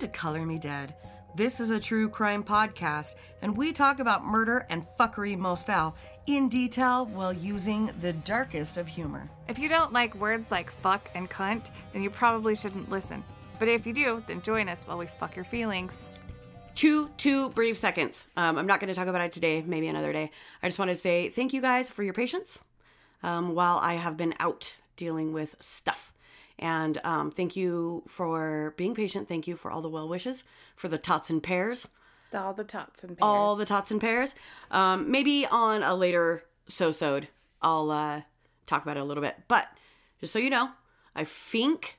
Welcome to Color Me Dead. This is a true crime podcast, and we talk about murder and fuckery most foul in detail while using the darkest of humor. If you don't like words like fuck and cunt, then you probably shouldn't listen. But if you do, then join us while we fuck your feelings. two two brief seconds. Um, I'm not going to talk about it today. Maybe another day. I just wanted to say thank you guys for your patience um, while I have been out dealing with stuff. And um, thank you for being patient. Thank you for all the well wishes, for the tots and pears, All the tots and pears. all the tots and pears. Um, maybe on a later so-sode, I'll uh, talk about it a little bit. But just so you know, I think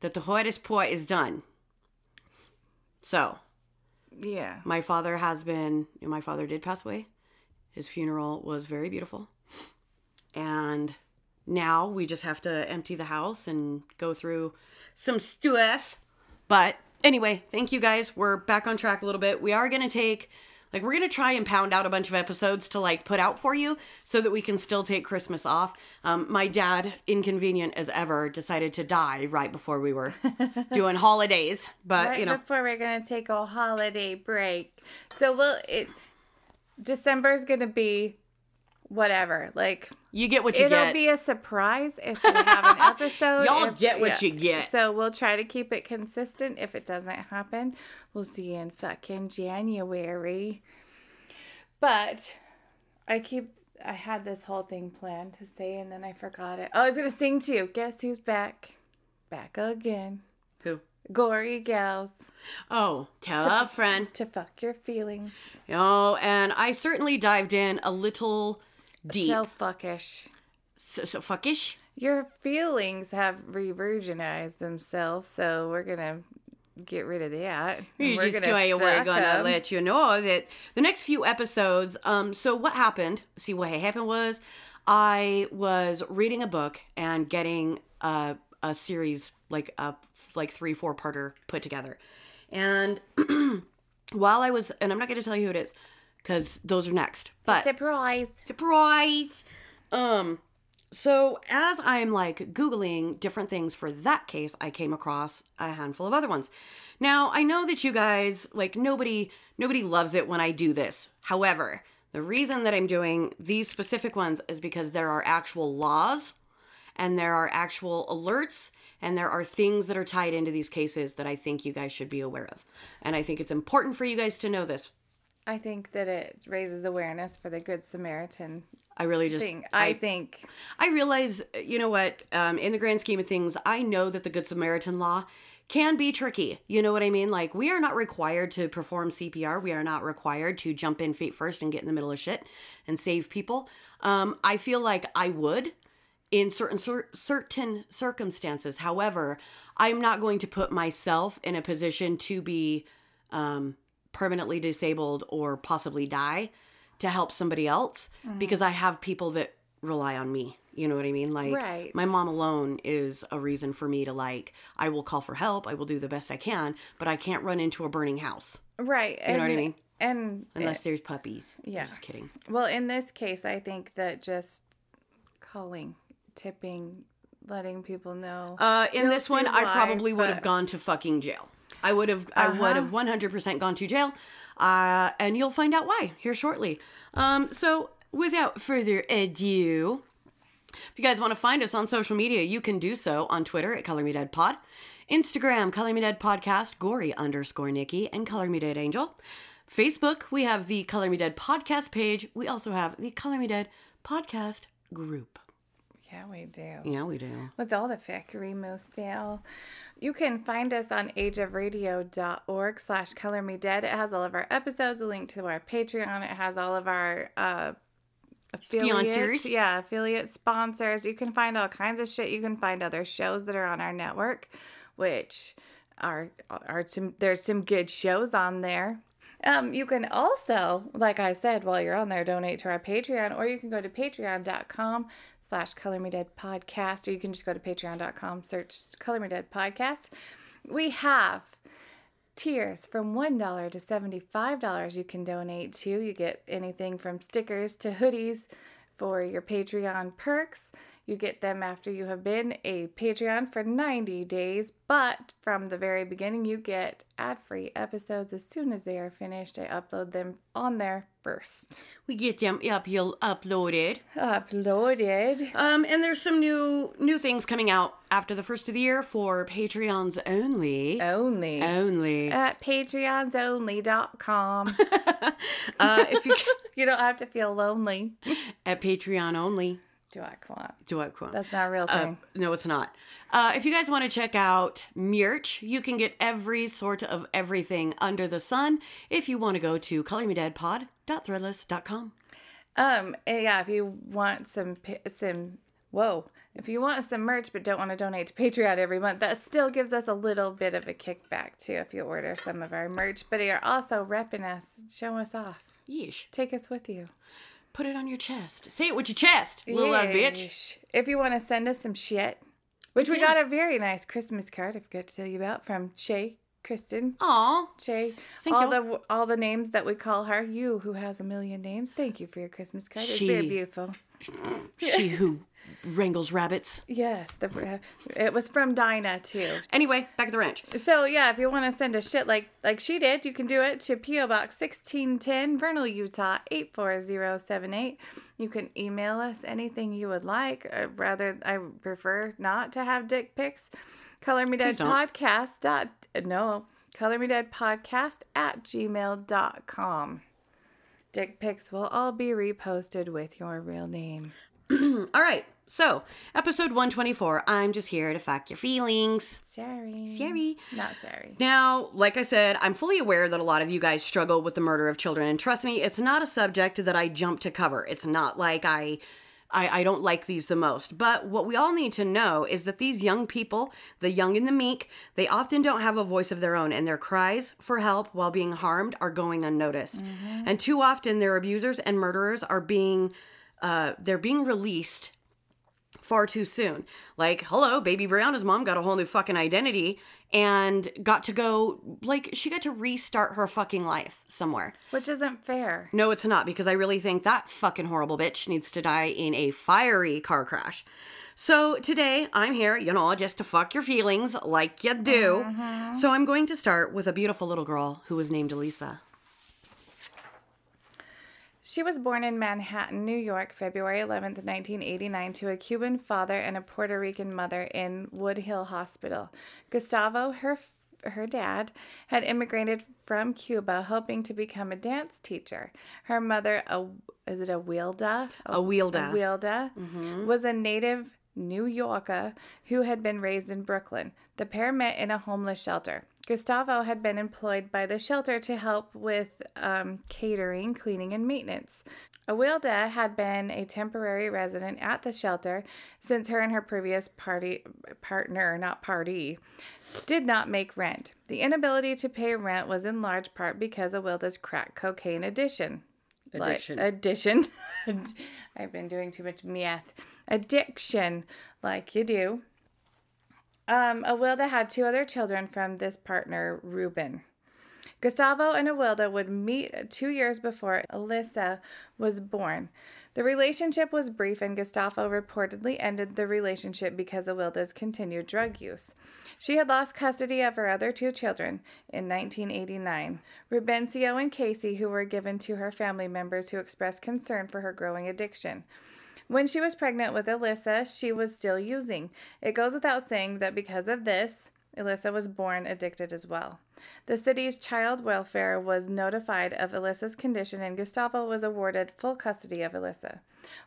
that the hardest part is done. So yeah. my father has been my father did pass away his funeral was very beautiful and now we just have to empty the house and go through some stuff. But anyway thank you guys. We're back on track a little bit. We are going to take like we're going to try and pound out a bunch of episodes to like put out for you so that we can still take christmas off. Um, my dad inconvenient as ever decided to die right before we were doing holidays. But Right you know. before we're gonna take a holiday break. So we'll it December's gonna be whatever. Like you get what you get. it'll be a surprise if we have an episode. Y'all if- get what you get. So we'll try to keep it consistent. If it doesn't happen, we'll see you in fucking January. But I keep I had this whole thing planned to say and then I forgot it. Oh, I was gonna sing to you. Guess who's back? Back again. who Gory gals Oh, tell a friend. to fuck your feelings. Oh, and I certainly dived in a little deep. So fuckish. So, so fuckish. Your feelings have re-virginized themselves, so we're gonna get rid of that. You we're just gonna we're fuck gonna 'em. let you know that the next few episodes. Um, so what happened? See, what happened was I was reading a book and getting a a series like a like three four parter put together, and while I was, and I'm not going to tell you who it is because those are next, but Surprise. surprise! Um so as i'm like googling different things for that case i came across a handful of other ones. Now i know that you guys like nobody nobody loves it when i do this. However the reason that i'm doing these specific ones is because there are actual laws and there are actual alerts and there are things that are tied into these cases that i think you guys should be aware of. And i think it's important for you guys to know this I think that it raises awareness for the Good Samaritan i really just thing. I, think I realize, you know what, um, in the grand scheme of things, I know that the Good Samaritan law can be tricky. You know what I mean? Like, we are not required to perform CPR. We are not required to jump in feet first and get in the middle of shit and save people. Um, I feel like I would in certain cer- certain circumstances. However, I'm not going to put myself in a position to be um, permanently disabled or possibly die to help somebody else mm-hmm. because I have people that rely on me. You know what I mean? Like Right. my mom alone is a reason for me to like I will call for help, I will do the best I can, but I can't run into a burning house right. You know what I and- mean? And unless there's puppies. I'm Yeah. Just kidding. well, in this case, I think that just calling, tipping, letting people know. Uh, in You'll this one, see I why, probably would have gone to fucking jail. I would have, I would have 100% gone to jail. Uh, and you'll find out why here shortly. Um, so without further ado, if you guys want to find us on social media, you can do so on Twitter at Color Me Dead Pod, Instagram, Color Me Dead Podcast, Gory underscore Nikki, and Color Me Dead Angel. Facebook, we have the Color Me Dead Podcast page. We also have the Color Me Dead Podcast group. Yeah, we do. Yeah, we do. with all the factory most fail. You can find us on ageofradio.org slash color me dead. It has all of our episodes, a link to our Patreon. It has all of our uh affiliate, Sponsors. yeah, affiliate sponsors. You can find all kinds of shit. You can find other shows that are on our network, which are are some there's some good shows on there. Um, you can also, like I said, while you're on there, donate to our Patreon, or you can go to patreon.com slash color me dead podcast, or you can just go to patreon.com, search color me dead podcast. We have tiers from $1 to $75 you can donate to. You get anything from stickers to hoodies for your Patreon perks. You get them after you have been a Patreon for 90 days, but from the very beginning, you get ad free episodes as soon as they are finished. I upload them on there first. We get them up, you'll uploaded. Uploaded. Um, and there's some new new things coming out after the first of the year for Patreons only. Only. Only. At patreonsonly.com. Uh, if you you don't have to feel lonely. at Patreon only. Do I quote? Do I quote? That's not a real Uh, thing. no, it's not. Uh, if you guys want to check out merch, you can get every sort of everything under the sun if you want to go to colormedeadpod.threadless.com. Um, yeah, if you want some some whoa, if you want some merch but don't want to donate to Patreon every month, that still gives us a little bit of a kickback too if you order some of our merch. But you're also repping us, show us off, Yeesh. take us with you. Put it on your chest. Say it with your chest, little ass bitch. If you want to send us some shit, which we got a very nice Christmas card I forgot to tell you about from Shay, Kristen, Aw. Shay, Thank all you. the all the names that we call her. You, who has a million names, thank you for your Christmas card. It's very She. beautiful. She who wrangles rabbits. Yes, the it was from Dinah too. Anyway, back at the ranch. So yeah, if you want to send a shit like like she did, you can do it to PO Box sixteen ten, Vernal, Utah eight four zero seven eight. You can email us anything you would like. Uh, rather, I prefer not to have dick pics. Color me dead podcast dot no color me dead podcast at gmail.com. Dick pics will all be reposted with your real name. All right. So, episode 124. I'm just here to fuck your feelings. Sorry. Sorry. Not sorry. Now, like I said, I'm fully aware that a lot of you guys struggle with the murder of children, and trust me, it's not a subject that I jump to cover. It's not like I. I, I don't like these the most. But what we all need to know is that these young people, the young and the meek, they often don't have a voice of their own, and their cries for help while being harmed are going unnoticed. Mm-hmm. And too often, their abusers and murderers are being, uh, they're being released far too soon. Like, hello, baby Brianna's mom got a whole new fucking identity and got to go, like, she got to restart her fucking life somewhere. Which isn't fair. No, it's not, because I really think that fucking horrible bitch needs to die in a fiery car crash. So today I'm here, you know, just to fuck your feelings like you do. So I'm going to start with a beautiful little girl who was named Elisa. She was born in Manhattan, New York, February 11, 1989, to a Cuban father and a Puerto Rican mother in Woodhull Hospital. Gustavo, her her dad, had immigrated from Cuba, hoping to become a dance teacher. Her mother, a, is it a Wilda? A Wilda. Wilda mm-hmm. was a native New Yorker who had been raised in Brooklyn. The pair met in a homeless shelter. Gustavo had been employed by the shelter to help with um, catering, cleaning, and maintenance. Awilda had been a temporary resident at the shelter since her and her previous party partner, not party, did not make rent. The inability to pay rent was in large part because of Wilda's crack cocaine addiction. Addiction. Like, addition. I've been doing too much meth. Addiction, like you do. Um, Awilda had two other children from this partner, Ruben. Gustavo and Awilda would meet two years before Alyssa was born. The relationship was brief, and Gustavo reportedly ended the relationship because of Awilda's continued drug use. She had lost custody of her other two children in 1989, Rubencio and Casey, who were given to her family members who expressed concern for her growing addiction. When she was pregnant with Alyssa, she was still using. It goes without saying that because of this, Alyssa was born addicted as well. The city's child welfare was notified of Alyssa's condition, and Gustavo was awarded full custody of Alyssa.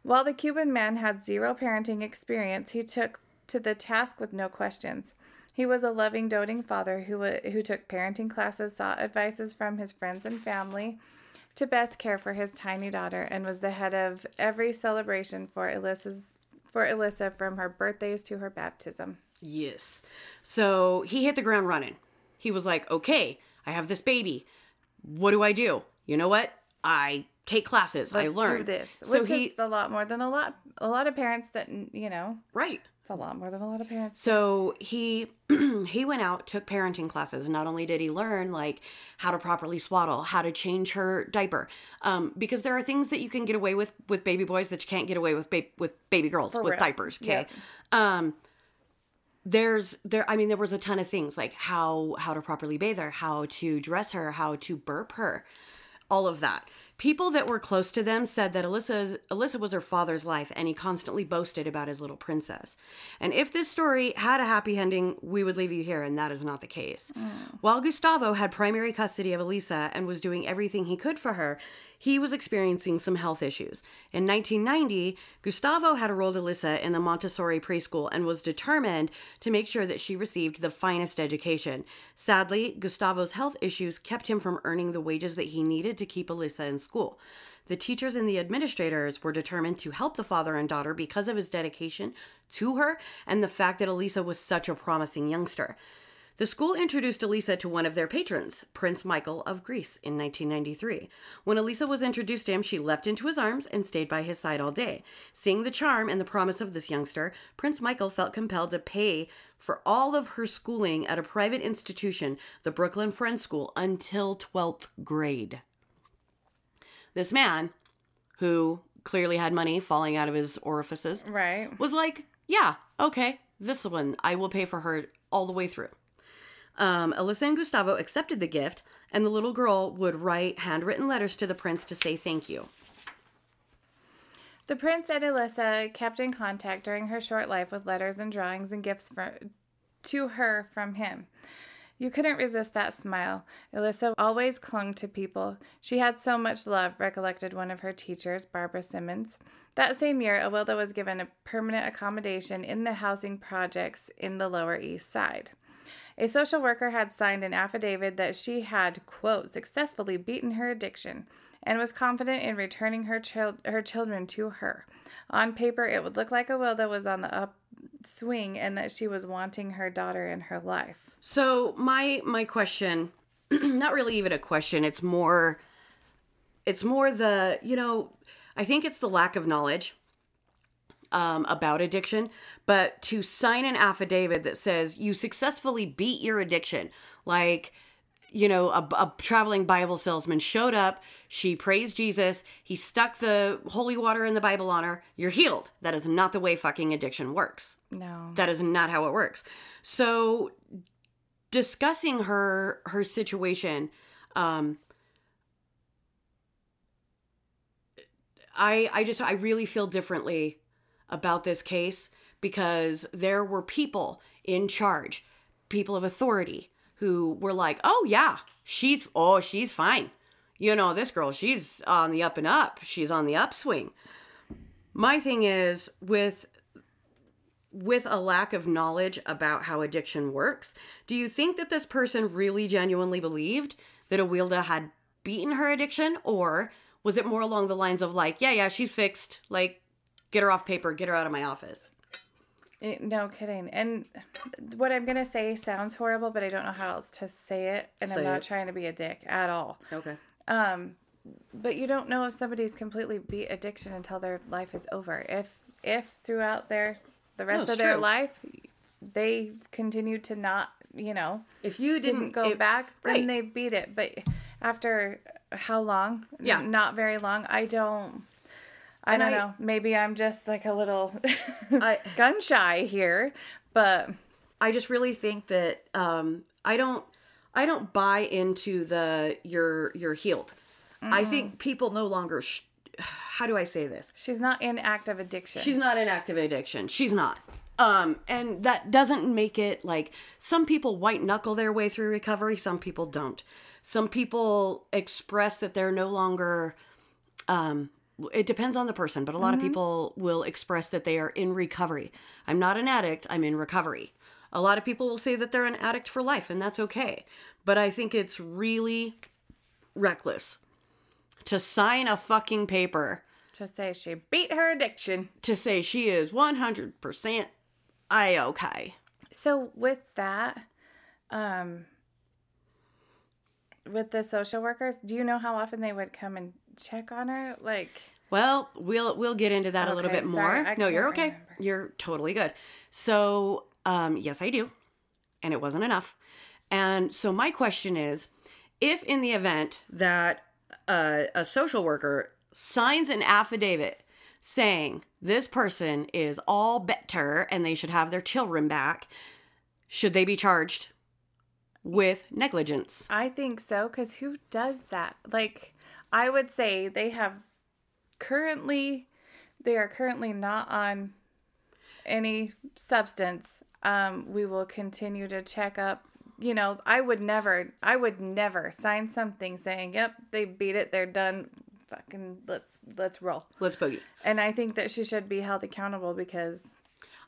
While the Cuban man had zero parenting experience, he took to the task with no questions. He was a loving, doting father who, who took parenting classes, sought advices from his friends and family to best care for his tiny daughter, and was the head of every celebration for Alyssa's for Alyssa from her birthdays to her baptism. Yes. So he hit the ground running. He was like, okay, I have this baby. What do I do? You know what? I take classes. Let's I learned do this, So which he is a lot more than a lot. A lot of parents that you know, right. It's a lot more than a lot of parents. So he he went out, took parenting classes. Not only did he learn like how to properly swaddle, how to change her diaper, um, because there are things that you can get away with with baby boys that you can't get away with ba- with baby girls with real. diapers. Okay. Um, there's there. I mean, there was a ton of things like how how to properly bathe her, how to dress her, how to burp her, all of that. People that were close to them said that Alyssa Alyssa was her father's life and he constantly boasted about his little princess. And if this story had a happy ending, we would leave you here and that is not the case. Mm. While Gustavo had primary custody of Alyssa and was doing everything he could for her, he was experiencing some health issues. In 1990, Gustavo had enrolled Alyssa in the Montessori preschool and was determined to make sure that she received the finest education. Sadly, Gustavo's health issues kept him from earning the wages that he needed to keep Alyssa in school. The teachers and the administrators were determined to help the father and daughter because of his dedication to her and the fact that Elisa was such a promising youngster. The school introduced Elisa to one of their patrons, Prince Michael of Greece, in 1993. When Elisa was introduced to him, she leapt into his arms and stayed by his side all day. Seeing the charm and the promise of this youngster, Prince Michael felt compelled to pay for all of her schooling at a private institution, the Brooklyn Friends School, until 12th grade. This man, who clearly had money falling out of his orifices, Right. was like, yeah, okay, this one, I will pay for her all the way through. Um, Alyssa and Gustavo accepted the gift, and the little girl would write handwritten letters to the prince to say thank you. The prince and Alyssa kept in contact during her short life with letters and drawings and gifts for, to her from him. You couldn't resist that smile. Alyssa always clung to people. She had so much love, recollected one of her teachers, Barbara Simmons. That same year, Awilda was given a permanent accommodation in the housing projects in the Lower East Side. A social worker had signed an affidavit that she had, quote, successfully beaten her addiction and was confident in returning her, chil- her children to her. On paper, it would look like Awilda was on the upswing and that she was wanting her daughter in her life. So my my question, not really even a question. It's more, it's more the you know, I think it's the lack of knowledge um, about addiction. But to sign an affidavit that says you successfully beat your addiction, like you know, a, a traveling Bible salesman showed up. She praised Jesus. He stuck the holy water in the Bible on her. You're healed. That is not the way fucking addiction works. No. That is not how it works. So discussing her her situation um I I just I really feel differently about this case because there were people in charge, people of authority who were like, "Oh yeah, she's oh, she's fine. You know, this girl, she's on the up and up. She's on the upswing." My thing is with with a lack of knowledge about how addiction works, do you think that this person really genuinely believed that Awilda had beaten her addiction? Or was it more along the lines of like, yeah, yeah, she's fixed. Like, get her off paper, get her out of my office. Eh, No kidding. And what I'm going to say sounds horrible, but I don't know how else to say it. And Say I'm not it. trying to be a dick at all. Okay. Um, but you don't know if somebody's completely beat addiction until their life is over. If if throughout their the rest it's of their true. life they continue to not, you know, If you didn't, didn't, go it- back, then right. they beat it. But after how long? Yeah. Not very long. I don't. I don't I- know. Maybe I'm just like a little I- gun shy here, but I just really think that um, I don't I don't buy into the you're you're healed. I think people no longer. Sh- how do I say this? she's not in active addiction. She's not in active addiction. She's not. Um, and that doesn't make it like some people white knuckle their way through recovery, some people don't. Some people express that they're no longer um it depends on the person, but a lot of people will express that they are in recovery. I'm not an addict, I'm in recovery. A lot of people will say that they're an addict for life, and that's okay. But I think it's really reckless to sign a fucking paper to say she beat her addiction. to say she is 100% I okay. So with that, um, with the social workers, do you know how often they would come and check on her? Like, Well, we'll we'll get into that a little bit sorry, more. No, you're okay. remember. You're totally good. So, um, yes, I do, and it wasn't enough. And so, my question is, if in the event that uh, a social worker signs an affidavit saying this person is all better and they should have their children back, should they be charged with negligence? I think so, because who does that? Like, I would say they have currently, they are currently not on any substance. Um, we will continue to check up. You know, I would never, I would never sign something saying, "Yep, they beat it, they're done." Fucking let's let's roll. Let's boogie. And I think that she should be held accountable because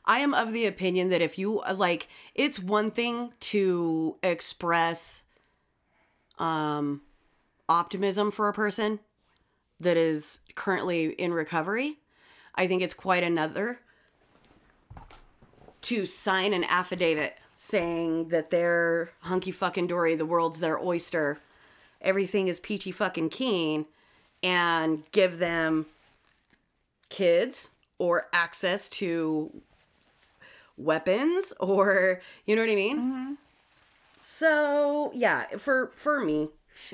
I am of the opinion that if you like, it's one thing to express um, optimism for a person that is currently in recovery. I think it's quite another to sign an affidavit saying that they're hunky fucking dory, the world's their oyster, everything is peachy fucking keen, and give them kids or access to weapons or you know what I mean? Mm-hmm. So, yeah, for for me,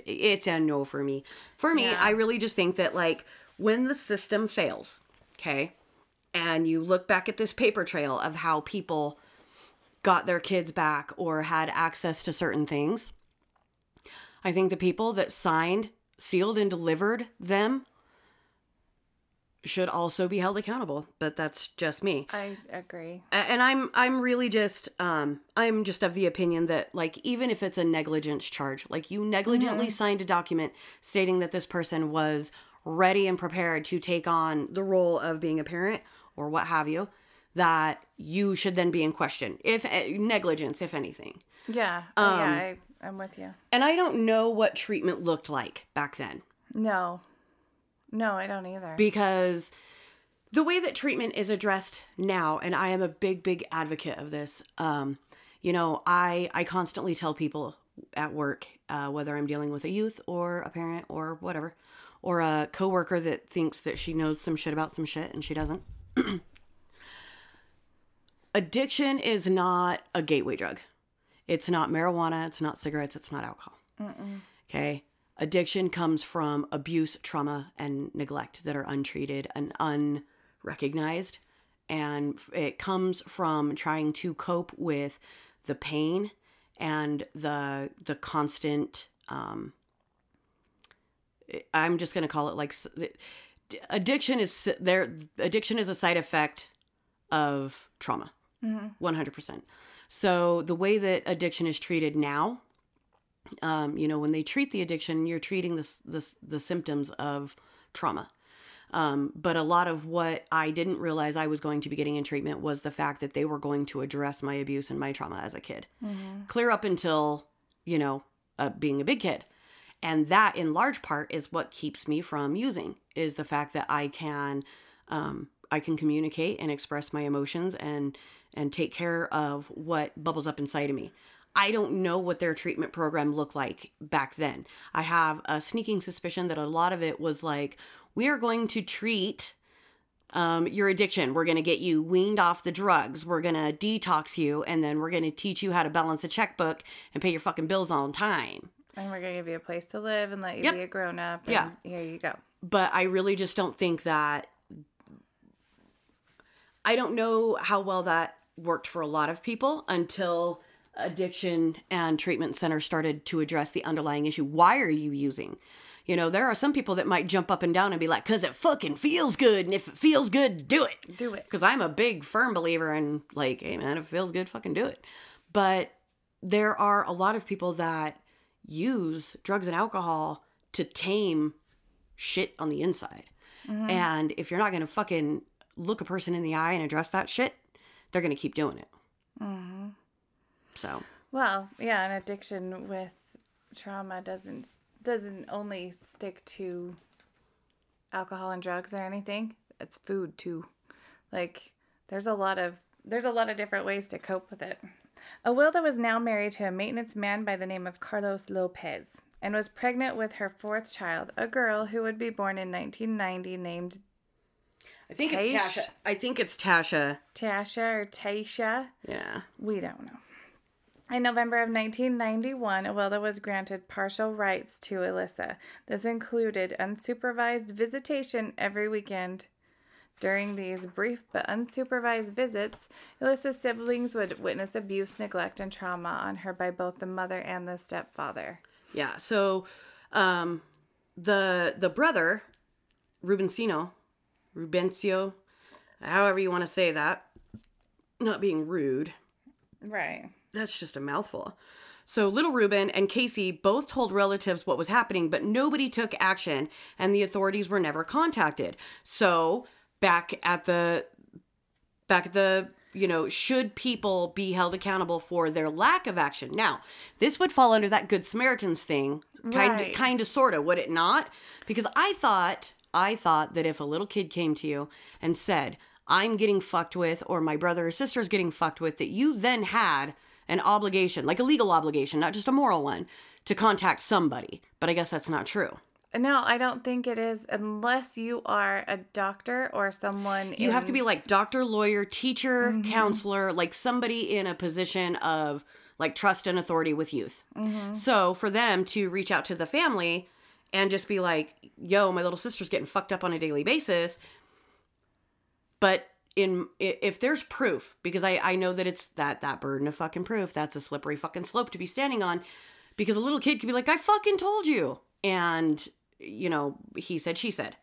it's a no for me. For me, Yeah. I really just think that like when the system fails, okay? And you look back at this paper trail of how people got their kids back or had access to certain things. I think the people that signed, sealed, and delivered them should also be held accountable. But that's just me. I agree. And I'm I'm really just um I'm just of the opinion that like even if it's a negligence charge, like you negligently signed a document stating that this person was ready and prepared to take on the role of being a parent or what have you, that you should then be in question if eh, negligence if anything. Yeah. Oh, yeah, I, I'm with you. And I don't know what treatment looked like back then. No. No, I don't either. because the way that treatment is addressed now and i am a big big advocate of this um you know i i constantly tell people at work uh, whether i'm dealing with a youth or a parent or whatever or a coworker that thinks that she knows some shit about some shit and she doesn't addiction is not a gateway drug it's not marijuana it's not cigarettes it's not alcohol Okay. Addiction comes from abuse, trauma, and neglect that are untreated and unrecognized. And it comes from trying to cope with the pain and the the constant um I'm just going to call it like addiction is there addiction is a side effect of trauma. 100%. So the way that addiction is treated now um, you know, when they treat the addiction, you're treating this, this the symptoms of trauma. Um, but a lot of what I didn't realize I was going to be getting in treatment was the fact that they were going to address my abuse and my trauma as a kid, clear up until you know uh, being a big kid, and that in large part is what keeps me from using is the fact that I can um, I can communicate and express my emotions and and take care of what bubbles up inside of me. I don't know what their treatment program looked like back then. I have a sneaking suspicion that a lot of it was like, we are going to treat um, your addiction. We're going to get you weaned off the drugs. We're going to detox you. And then we're going to teach you how to balance a checkbook and pay your fucking bills on time. And we're gonna give you a place to live and let you Yep. be a grown up. Yeah. Here you go. But I really just don't think that. I don't know how well that worked for a lot of people until addiction and treatment centers started to address the underlying issue. Why are you using? You know, there are some people that might jump up and down and be like, because it fucking feels good. And if it feels good, do it. Do it. Because I'm a big, firm believer in, like, hey, man, if it feels good, fucking do it. But there are a lot of people that use drugs and alcohol to tame shit on the inside. Mm-hmm. And if you're not going to fucking look a person in the eye and address that shit, they're going to keep doing it. Mm-hmm. So, Well, yeah, an addiction with trauma doesn't doesn't only stick to alcohol and drugs or anything. It's food too. Like there's a lot of there's a lot of different ways to cope with it. Awilda was now married to a maintenance man by the name of Carlos Lopez. and was pregnant with her fourth child, a girl who would be born in 1990 named I think Tash? it's Tasha. I think it's Tasha. Tasha or Tasha. Yeah. We don't know. In November of 1991, Awilda was granted partial rights to Alyssa. This included unsupervised visitation every weekend. During these brief but unsupervised visits, Alyssa's siblings would witness abuse, neglect, and trauma on her by both the mother and the stepfather. Yeah. So, um, the the brother, Rubensino, Rubencio, however you want to say that, not being rude. Right. That's just a mouthful. So little Ruben and Casey both told relatives what was happening, but nobody took action, and the authorities were never contacted. So back at the back at the you know should people be held accountable for their lack of action now this would fall under that good samaritans thing kind Right. kind of sort of would it not because i thought i thought that if a little kid came to you and said i'm getting fucked with or my brother or sister's getting fucked with that you then had an obligation like a legal obligation not just a moral one to contact somebody but i guess that's not true No, I don't think it is unless you are a doctor or someone. You have to be like doctor, lawyer, teacher, mm-hmm. counselor, like somebody in a position of like trust and authority with youth. Mm-hmm. So for them to reach out to the family and just be like, yo, my little sister's getting fucked up on a daily basis. But in if there's proof, because I, I know that it's that that burden of fucking proof, that's a slippery fucking slope to be standing on. Because a little kid could be like, I fucking told you. And, you know, he said, she said.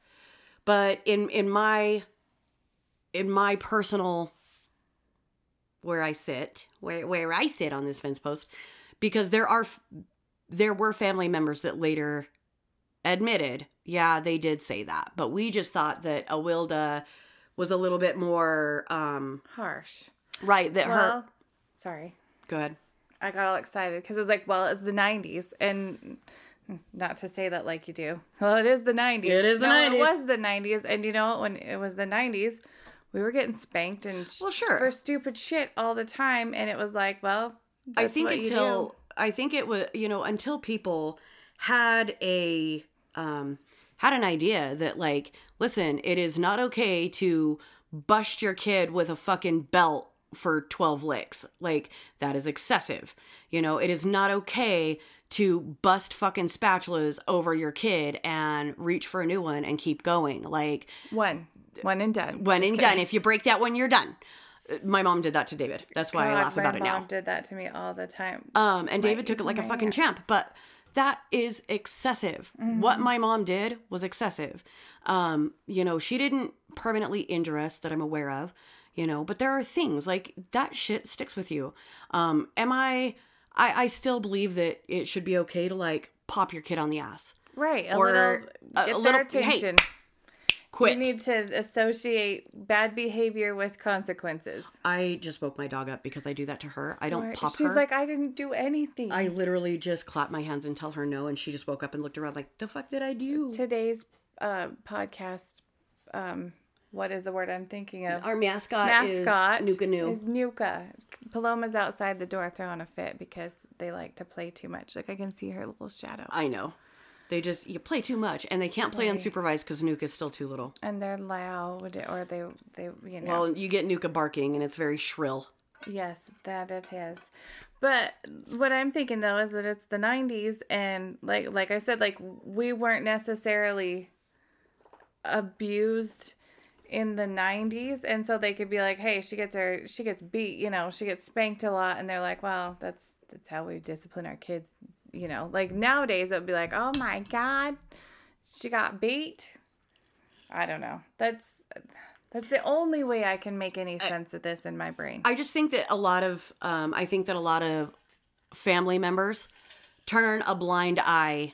But in in my in my personal where I sit, where where I sit on this fence post, because there are there were family members that later admitted, yeah, they did say that, but we just thought that a Awilda was a little bit more um harsh. right that her sorry. go ahead. I got all excited because it was like, well, it's the 90s. And not to say that like you do. Well, it is the 90s. It is the no, 90s. It was the 90s. And you know? When it was the 90s, we were getting spanked and Well, sure. for stupid shit all the time. And it was like, well, I think until. I think it was you know until people had a um had an idea that like listen it is not okay to bust your kid with a fucking belt for 12 licks. Like that is excessive. You know it is not okay to bust fucking spatulas over your kid and reach for a new one and keep going. Like one, one and done. when Just and kidding. done. If you break that one you're done. My mom did that to david. That's why i laugh about it now. My mom did that to me all the time. um, and David took it like a fucking champ, but that is excessive. What my mom did was excessive. Um, you know, she didn't permanently injure us that I'm aware of, you know, but there are things like that shit sticks with you. Um, am I, I, I still believe that it should be okay to like pop your kid on the ass. right. A or little, a- get a their little- hey, attention. Quit. You need to associate bad behavior with consequences. I just woke my dog up because I do that to her. I don't pop She's her. like, I didn't do anything. I literally just clap my hands and tell her no, and she just woke up and looked around like, the fuck did I do? Today's uh, podcast, um, what is the word I'm thinking of? Our mascot, Mascot is Nuka Nu. is Nuka. Paloma's outside the door throwing a fit because they like to play too much. Like I can see her little shadow. I know. They just you play too much, and they can't play unsupervised because Nuka's still too little. and they're loud or they they you know Well, you get Nuka barking, and it's very shrill. yes that it is but what i'm thinking though is that it's the 90s and like like i said like we weren't necessarily abused in the 90s and so they could be like hey she gets her she gets beat you know she gets spanked a lot and they're like well that's that's how we discipline our kids you know like nowadays it would be like oh my god she got beat i don't know that's that's the only way i can make any sense of this in my brain I just think that a lot of, um, I think that a lot of family members turn a blind eye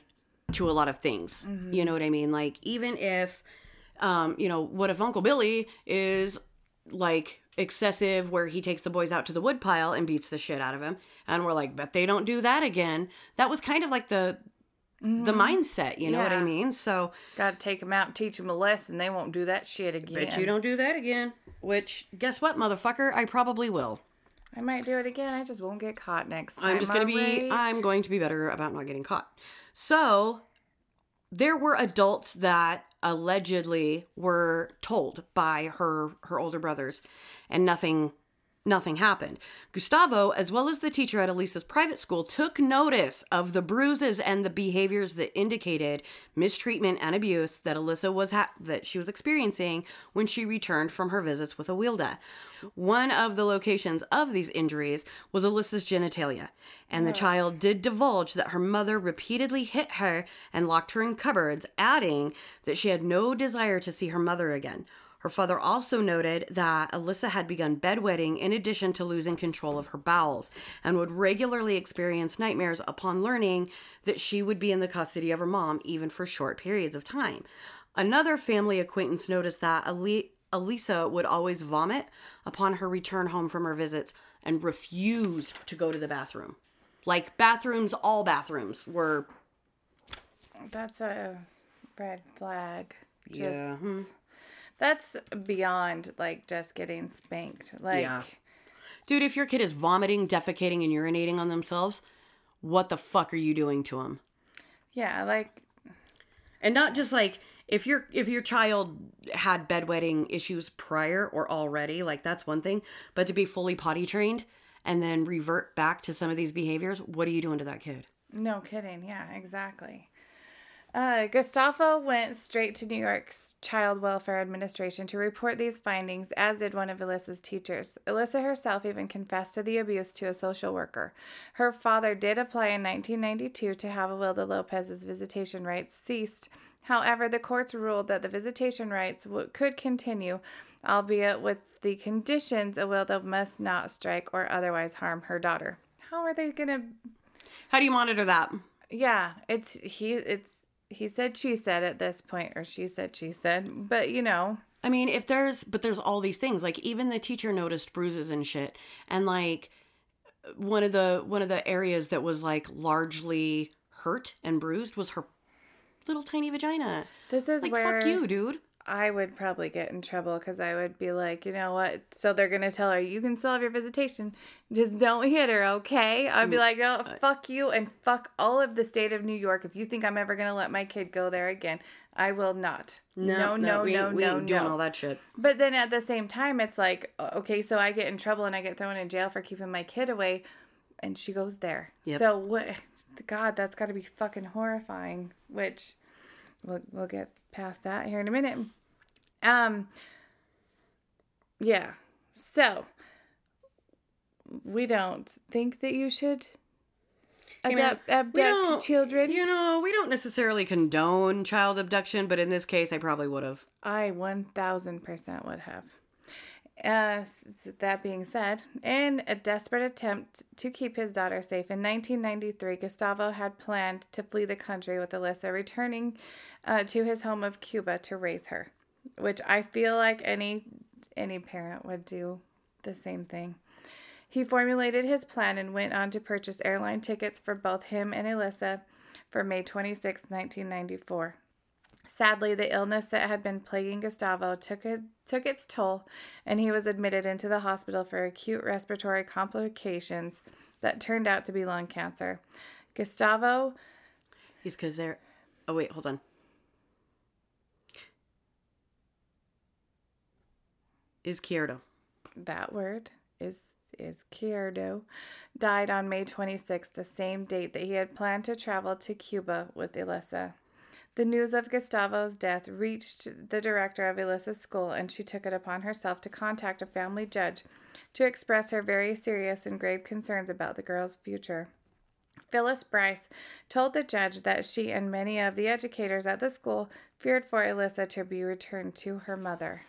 to a lot of things. You know what I mean? Like even if, um, you know, what if Uncle Billy is like excessive, where he takes the boys out to the woodpile and beats the shit out of him, and we're like, but they don't do that again. That was kind of like the the mm-hmm. mindset. You know what I mean? So. Got to take them out and teach them a lesson. They won't do that shit again. Bet you don't do that again. Which, guess what, motherfucker? I probably will. I might do it again. I just won't get caught next time. I'm just to be? I'm going to be better about not getting caught. So, there were adults that allegedly were told by her her older brothers and nothing nothing happened. Gustavo, as well as the teacher at Elisa's private school, took notice of the bruises and the behaviors that indicated mistreatment and abuse that Elisa was ha- that she was experiencing when she returned from her visits with Awilda. One of the locations of these injuries was Elisa's genitalia, and the child did divulge that her mother repeatedly hit her and locked her in cupboards, adding that she had no desire to see her mother again. Her father also noted that Alyssa had begun bedwetting in addition to losing control of her bowels and would regularly experience nightmares upon learning that she would be in the custody of her mom, even for short periods of time. Another family acquaintance noticed that Ali- Elisa would always vomit upon her return home from her visits and refused to go to the bathroom. Like bathrooms, all bathrooms were That's a red flag. Just, Yeah. That's beyond like just getting spanked. Like, Yeah. Dude, if your kid is vomiting, defecating, and urinating on themselves, what the fuck are you doing to them? yeah, like And not just like if your if your child had bedwetting issues prior or already, like that's one thing, but to be fully potty trained and then revert back to some of these behaviors, what are you doing to that kid? No kidding. Yeah, exactly. Uh, Gustavo went straight to New York's Child Welfare Administration to report these findings, as did one of Alyssa's teachers. Alyssa herself even confessed to the abuse to a social worker. Her father did apply in 1992 to have Awilda Lopez's visitation rights ceased. However, the courts ruled that the visitation rights w- could continue, albeit with the conditions Awilda must not strike or otherwise harm her daughter. How are they going to How do you monitor that? yeah, it's he it's he said she said at this point or she said she said, but you know, I mean, if there's, but there's all these things. Like even the teacher noticed bruises and shit, and like one of the one of the areas that was like largely hurt and bruised was her little tiny vagina. this is Like where fuck you, dude. I would probably get in trouble because I would be like, you know what? So they're gonna tell her you can still have your visitation, just don't hit her, okay? I'd Mm, be like, no, fuck you and fuck all of the state of New York. If you think I'm ever gonna let my kid go there again, I will not. No, no, we no, we no, ain't doing all that shit. But then at the same time, it's like, okay, so I get in trouble and I get thrown in jail for keeping my kid away, and she goes there. Yep. So what? God, that's got to be fucking horrifying. Which we'll we'll get past that here in a minute. Um. Yeah. So we don't think that you should we abduct children. You know, we don't necessarily condone child abduction, but in this case, I probably would have. I 1000% would have. Uh, that being said, in a desperate attempt to keep his daughter safe, in 1993, Gustavo had planned to flee the country with Alyssa, returning uh, to his home of Cuba to raise her, which I feel like any any parent would do the same thing. He formulated his plan and went on to purchase airline tickets for both him and Alyssa for May 26, 1994. Sadly, the illness that had been plaguing Gustavo took it, took its toll, and he was admitted into the hospital for acute respiratory complications that turned out to be lung cancer. Gustavo, He's because they're. Oh wait, hold on. Izquierdo. that word is is Kierdo, died on May 26, the same date that he had planned to travel to Cuba with Elissa. The news of Gustavo's death reached the director of Elissa's school, and she took it upon herself to contact a family judge to express her very serious and grave concerns about the girl's future. Phyllis Bryce told the judge that she and many of the educators at the school feared for Elissa to be returned to her mother.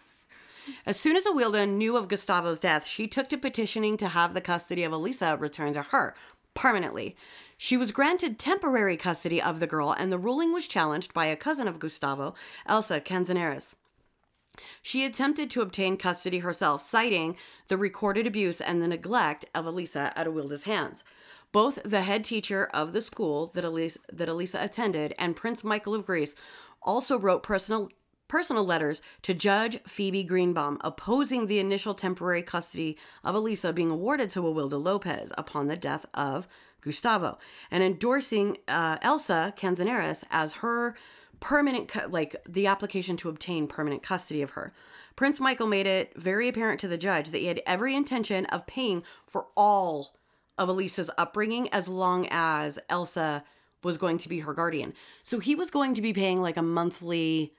As soon as Awilda knew of Gustavo's death, she took to petitioning to have the custody of Elisa returned to her permanently. She was granted temporary custody of the girl, and the ruling was challenged by a cousin of Gustavo, Elsa Canzaneres. She attempted to obtain custody herself, citing the recorded abuse and the neglect of Elisa at Awilda's hands. Both the head teacher of the school that Elisa, that Elisa attended and Prince Michael of Greece also wrote personal personal letters to Judge Phoebe Greenbaum opposing the initial temporary custody of Elisa being awarded to Awilda Lopez upon the death of Gustavo and endorsing uh, Elsa Canzaneres as her permanent, like the application to obtain permanent custody of her. Prince Michael made it very apparent to the judge that he had every intention of paying for all of Elisa's upbringing as long as Elsa was going to be her guardian. So he was going to be paying like a monthly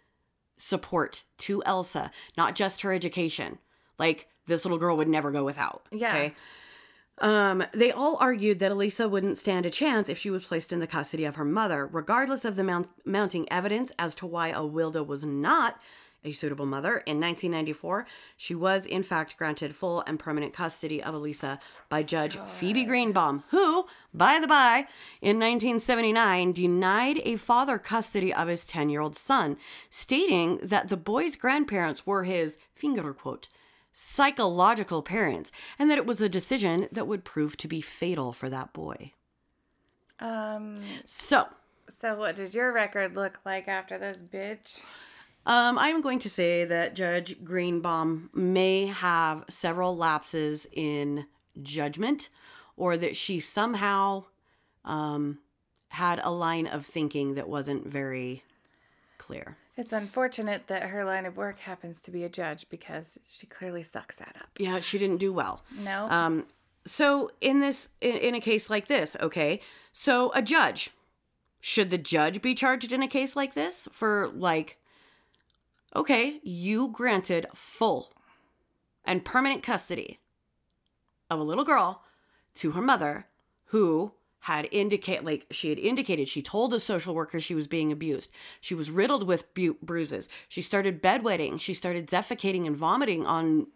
support to Elsa, not just her education. Like this little girl would never go without. Yeah. Um, they all argued that Elisa wouldn't stand a chance if she was placed in the custody of her mother, regardless of the mount- mounting evidence as to why Awilda was not a suitable mother. In 1994, she was in fact granted full and permanent custody of Elisa by Judge Phoebe Greenbaum, who, by the by, in 1979 denied a father custody of his 10 year old son, stating that the boy's grandparents were his finger quote psychological parents and that it was a decision that would prove to be fatal for that boy. Um. So, So, what does your record look like after this, bitch? Um, I'm going to say that Judge Greenbaum may have several lapses in judgment, or that she somehow um, had a line of thinking that wasn't very clear. It's unfortunate that her line of work happens to be a judge because she clearly sucks that up. Yeah, she didn't do well. No. Um, so in this, in, in a case like this, okay, so a judge, should the judge be charged in a case like this for like, okay, you granted full and permanent custody of a little girl to her mother who had indicate like she had indicated she told a social worker she was being abused she was riddled with bu- bruises she started bedwetting she started defecating and vomiting on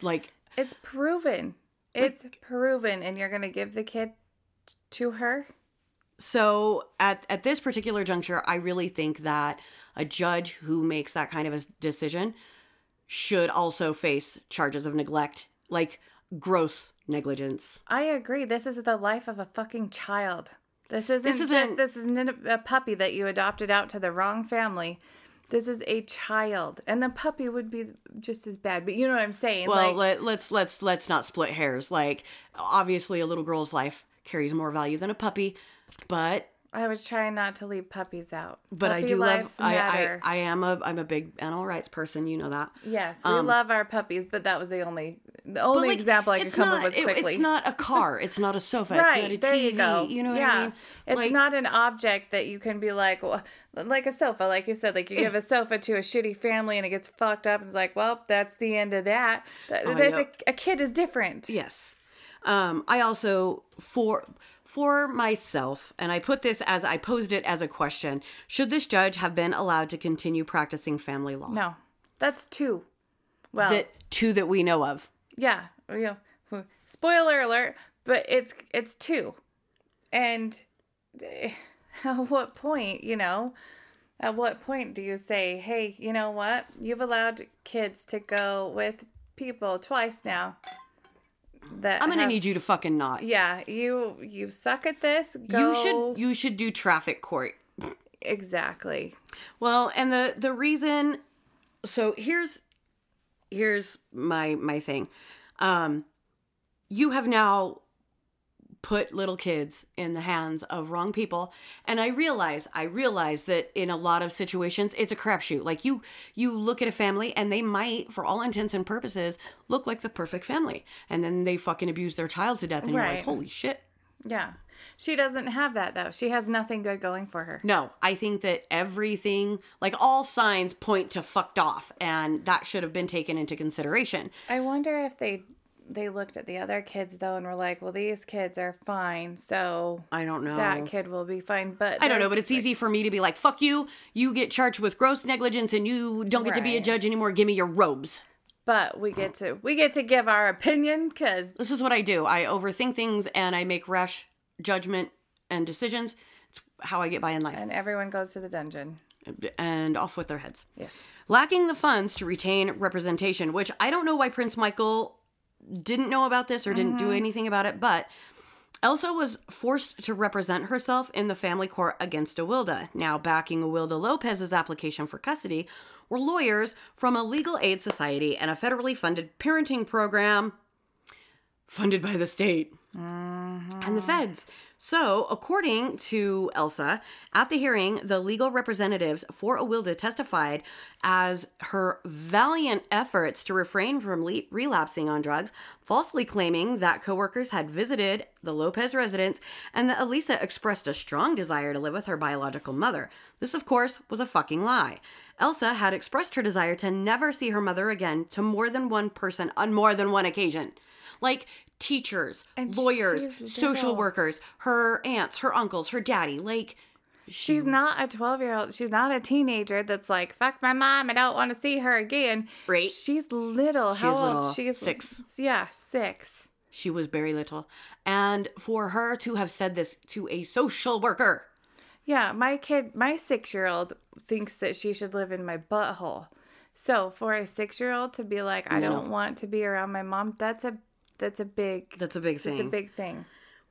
like it's proven. It's proven, and you're gonna give the kid t- to her. so at at this particular juncture i really think that a judge who makes that kind of a decision should also face charges of neglect like gross negligence I agree. This is the life of a fucking child. This isn't, This just isn't- this isn't a puppy that you adopted out to the wrong family. This is a child, and the puppy would be just as bad. But you know what I'm saying? well like, let, let's let's let's not split hairs like obviously a little girl's life carries more value than a puppy but I was trying not to leave puppies out. but I do love I, I. I am a I'm a big animal rights person you know that yes, we love our puppies, but that was the only the only like, example I could come not- up with it- quickly. it's not a car it's not a sofa right it's not a there TV you go. you know what yeah. I mean It's Like, not an object that you can be like, well, like a sofa, like you said, like you give a sofa to a shitty family and it gets fucked up, and it's like, well, that's the end of that. Th- There's know. a, a kid is different. Yes. Um, I also for for myself, and I put this as I posed it as a question: Should this judge have been allowed to continue practicing family law? No, that's two. Well, That two that we know of. yeah, you know, spoiler alert, but it's it's two, and eh, at what point, you know, at what point do you say, hey, you know what, you've allowed kids to go with people twice now. That I'm gonna have- need you to fucking not. Yeah, you you suck at this. Go You should you should do traffic court. exactly. Well, and the the reason so here's here's my my thing. Um you have now put little kids in the hands of wrong people and i realize i realize that in a lot of situations it's a crapshoot like you you look at a family and they might for all intents and purposes look like the perfect family and then they fucking abuse their child to death and you're like holy shit Yeah, she doesn't have that though. She has nothing good going for her. No, I think that everything, like all signs point to fucked off, and that should have been taken into consideration. I wonder if they they looked at the other kids though and were like, well, these kids are fine, so I don't know. that kid will be fine. But I don't know, but it's easy for me to be like, fuck you, you get charged with gross negligence and you don't get to be a judge anymore. Give me your robes. But we get to we get to give our opinion because This is what I do. I overthink things and I make rash judgment and decisions. It's how I get by in life. and everyone goes to the dungeon. And off with their heads. Yes. lacking the funds to retain representation, which I don't know why Prince Michael didn't know about this or didn't do mm-hmm. anything about it, but Elsa was forced to represent herself in the family court against Awilda. Now, backing Awilda Lopez's application for custody were lawyers from a legal aid society and a federally funded parenting program funded by the state Uh-huh. and the feds. So, according to Elsa, at the hearing, the legal representatives for Awilda testified as her valiant efforts to refrain from le- relapsing on drugs, falsely claiming that coworkers had visited the Lopez residence and that Elisa expressed a strong desire to live with her biological mother. This, of course, was a fucking lie. Elsa had expressed her desire to never see her mother again to more than one person on more than one occasion. Like teachers, And lawyers, social workers, her aunts, her uncles, her daddy. Like, She's not a 12 year old. She's not a teenager that's like, fuck my mom. I don't want to see her again. Right. She's little. How She's old? little. She's Six. Yeah, six. she was very little. And for her to have said this to a social worker, Yeah, my kid, my six year old thinks that she should live in my butthole. So for a six year old to be like, I No. don't want to be around my mom, that's a that's a big that's a big thing. that's a big thing.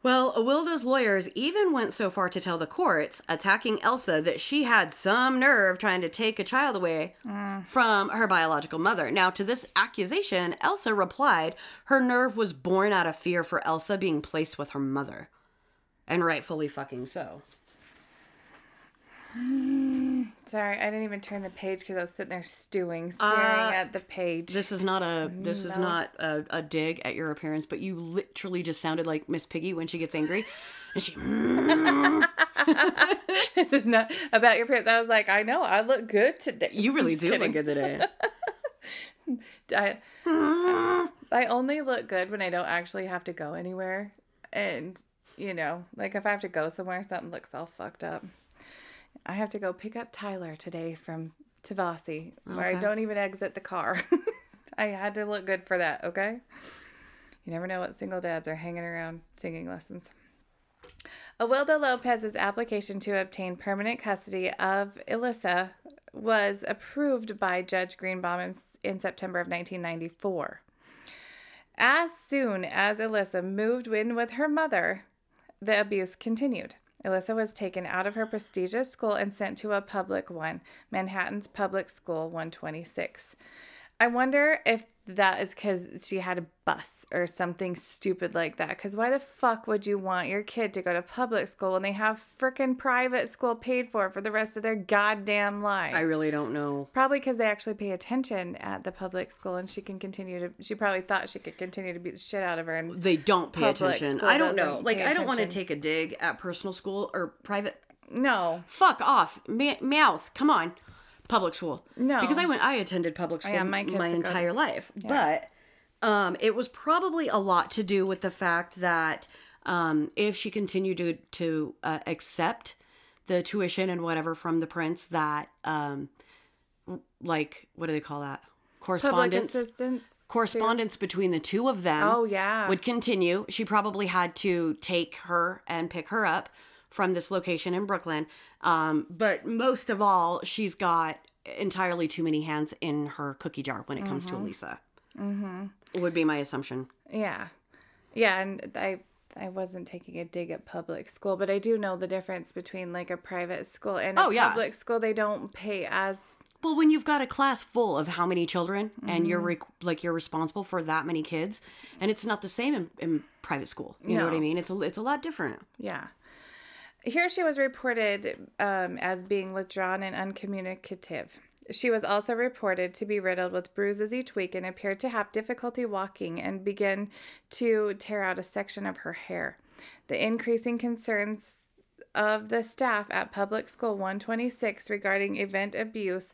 Well, Awilda's lawyers even went so far to tell the courts, attacking Elsa, that she had some nerve trying to take a child away from her biological mother. Now, to this accusation, Elsa replied her nerve was born out of fear for Elsa being placed with her mother. And rightfully fucking so. Sorry, I didn't even turn the page because I was sitting there stewing, staring uh, at the page. This is not a this is not a, a dig at your appearance, but you literally just sounded like Miss Piggy when she gets angry. And she this is not about your parents. I was like, I know, I look good today. You really do kidding. look good today. I, I only look good when I don't actually have to go anywhere. And, you know, like if I have to go somewhere, something looks all fucked up. I have to go pick up Tyler today from Tavasi, where I don't even exit the car. I had to look good for that, okay? You never know what single dads are hanging around singing lessons. Awilda Lopez's application to obtain permanent custody of Elissa was approved by Judge Greenbaum in, in September of 1994. As soon as Elissa moved in with her mother, the abuse continued. Elissa was taken out of her prestigious school and sent to a public one, Manhattan's Public School 126. I wonder if that is because she had a bus or something stupid like that. Because why the fuck would you want your kid to go to public school when they have frickin' private school paid for for the rest of their goddamn life? I really don't know. Probably because they actually pay attention at the public school and she can continue to, she probably thought she could continue to beat the shit out of her. And They don't pay attention. I don't know. Like I don't want to take a dig at personal school or private. no, Fuck off, Ma- mouth. Come on, public school. No. because I went. I attended public school yeah, my, my entire life, but um, it was probably a lot to do with the fact that um, if she continued to to uh, accept the tuition and whatever from the prince, that um, like what do they call that? Correspondence correspondence between the two of them Oh, yeah. would continue she probably had to take her and pick her up from this location in brooklyn um, but most of all she's got entirely too many hands in her cookie jar when it comes to elisa mm-hmm. would be my assumption Yeah. Yeah, and I I wasn't taking a dig at public school, but I do know the difference between like a private school and a Oh, yeah. public school. They don't pay as well when you've got a class full of how many children and you're Mm-hmm. re- like you're responsible for that many kids and it's not the same in, in private school you know what i mean it's a, it's a lot different yeah. Here she was reported um, as being withdrawn and uncommunicative. She was also reported to be riddled with bruises each week and appeared to have difficulty walking and began to tear out a section of her hair. The increasing concerns of the staff at Public School 126 regarding event abuse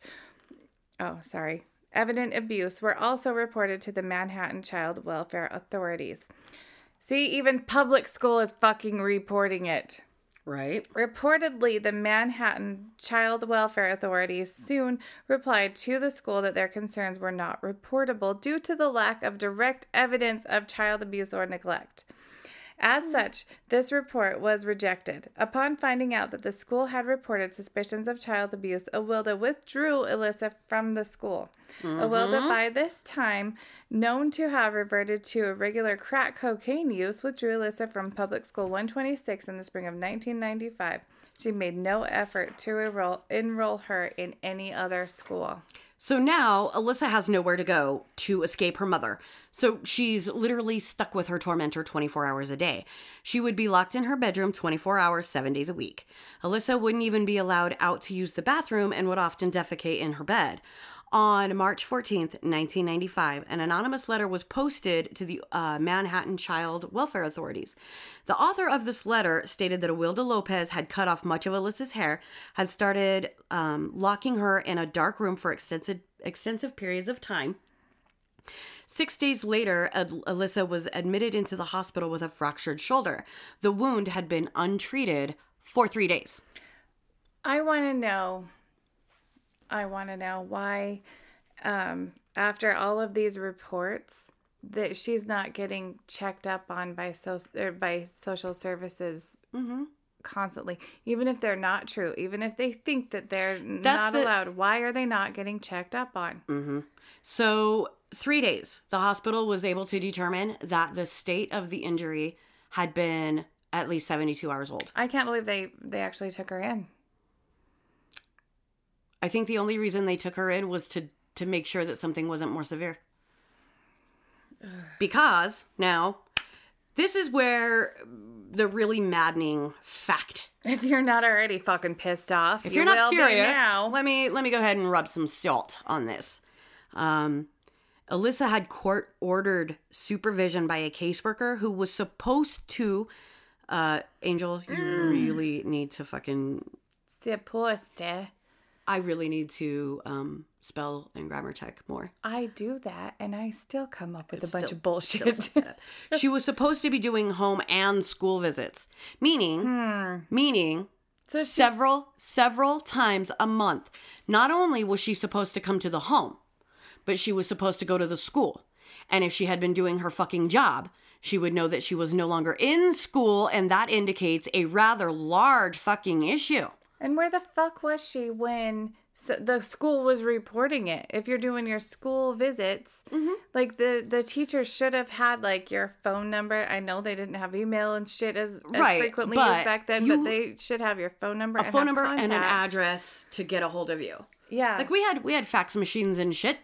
oh, sorry, evident abuse were also reported to the Manhattan Child Welfare Authorities. See, even public school is fucking reporting it. Right Reportedly, the Manhattan Child Welfare Authorities soon replied to the school that their concerns were not reportable due to the lack of direct evidence of child abuse or neglect. As hmm. such, this report was rejected. Upon finding out that the school had reported suspicions of child abuse, Awilda withdrew Alyssa from the school. Awilda, mm-hmm. by this time known to have reverted to irregular crack cocaine use, withdrew Alyssa from public school 126 in the spring of 1995. She made no effort to enroll, enroll her in any other school. So now Alyssa has nowhere to go to escape her mother. So she's literally stuck with her tormentor 24 hours a day. She would be locked in her bedroom 24 hours, seven days a week. Alyssa wouldn't even be allowed out to use the bathroom and would often defecate in her bed. On March 14th, 1995, an anonymous letter was posted to the uh, Manhattan Child Welfare Authorities. The author of this letter stated that Awilda Lopez had cut off much of Alyssa's hair, had started um, locking her in a dark room for extensive, extensive periods of time. Six days later, Ad- Alyssa was admitted into the hospital with a fractured shoulder. The wound had been untreated for three days. I want to know. I want to know why, um, after all of these reports, that she's not getting checked up on by so or er, by social services mm-hmm. constantly, even if they're not true, even if they think that they're not the- allowed. Why are they not getting checked up on? Mm-hmm. So, three days, the hospital was able to determine that the state of the injury had been at least 72 hours old. I can't believe they they actually took her in. I think the only reason they took her in was to to make sure that something wasn't more severe. Because now, this is where the really maddening fact. If you're not already fucking pissed off, If you you're not furious, now. let me let me go ahead and rub some salt on this. Um, Alyssa had court ordered supervision by a caseworker who was supposed to. Uh, Angel, you really need to fucking Supposed I really need to um, spell and grammar check more. I do that, and I still come up with a bunch Still- of bullshit. she was supposed to be doing home and school visits, meaning, meaning So she- several, several times a month. Not only was she supposed to come to the home, but she was supposed to go to the school. And if she had been doing her fucking job, she would know that she was no longer in school, and that indicates a rather large fucking issue. And where the fuck was she when so the school was reporting it? If you're doing your school visits, Mm-hmm. like the the teacher should have had like your phone number. I know they didn't have email and shit as, as Right, frequently as back then, you- but they should have your phone number, A and phone have number and an address to get a hold of you. Yeah, Like we had we had fax machines and shit.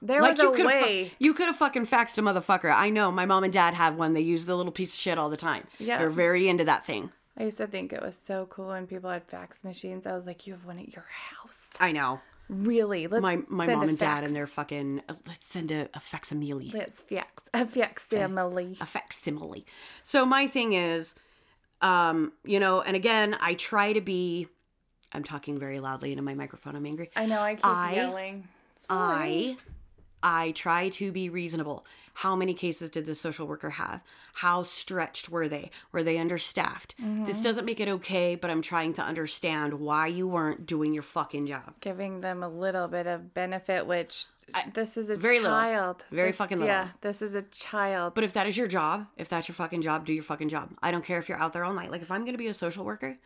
there like was you a could way. you could have fucking faxed a motherfucker. I know my mom and dad had one. They use the little piece of shit all the time. Yeah. they're very into that thing. I used to think it was so cool when people had fax machines. I was like, you have one at your house? I know Really? Let's my my mom a and dad and their fucking. Uh, let's send a, a facsimile. Let's fax a facsimile. a facsimile. So my thing is, um, you know, and again, I try to be. I'm talking very loudly into my microphone. I'm angry. I know I keep I- yelling. I I try to be reasonable. How many cases did the social worker have? How stretched were they? Were they understaffed? Mm-hmm. This doesn't make it okay, but I'm trying to understand why you weren't doing your fucking job. giving them a little bit of benefit, which this is a very little. child. Very This- fucking little. Yeah, this is a child. But if that is your job, if that's your fucking job, do your fucking job. I don't care if you're out there all night. Like if I'm going to be a social worker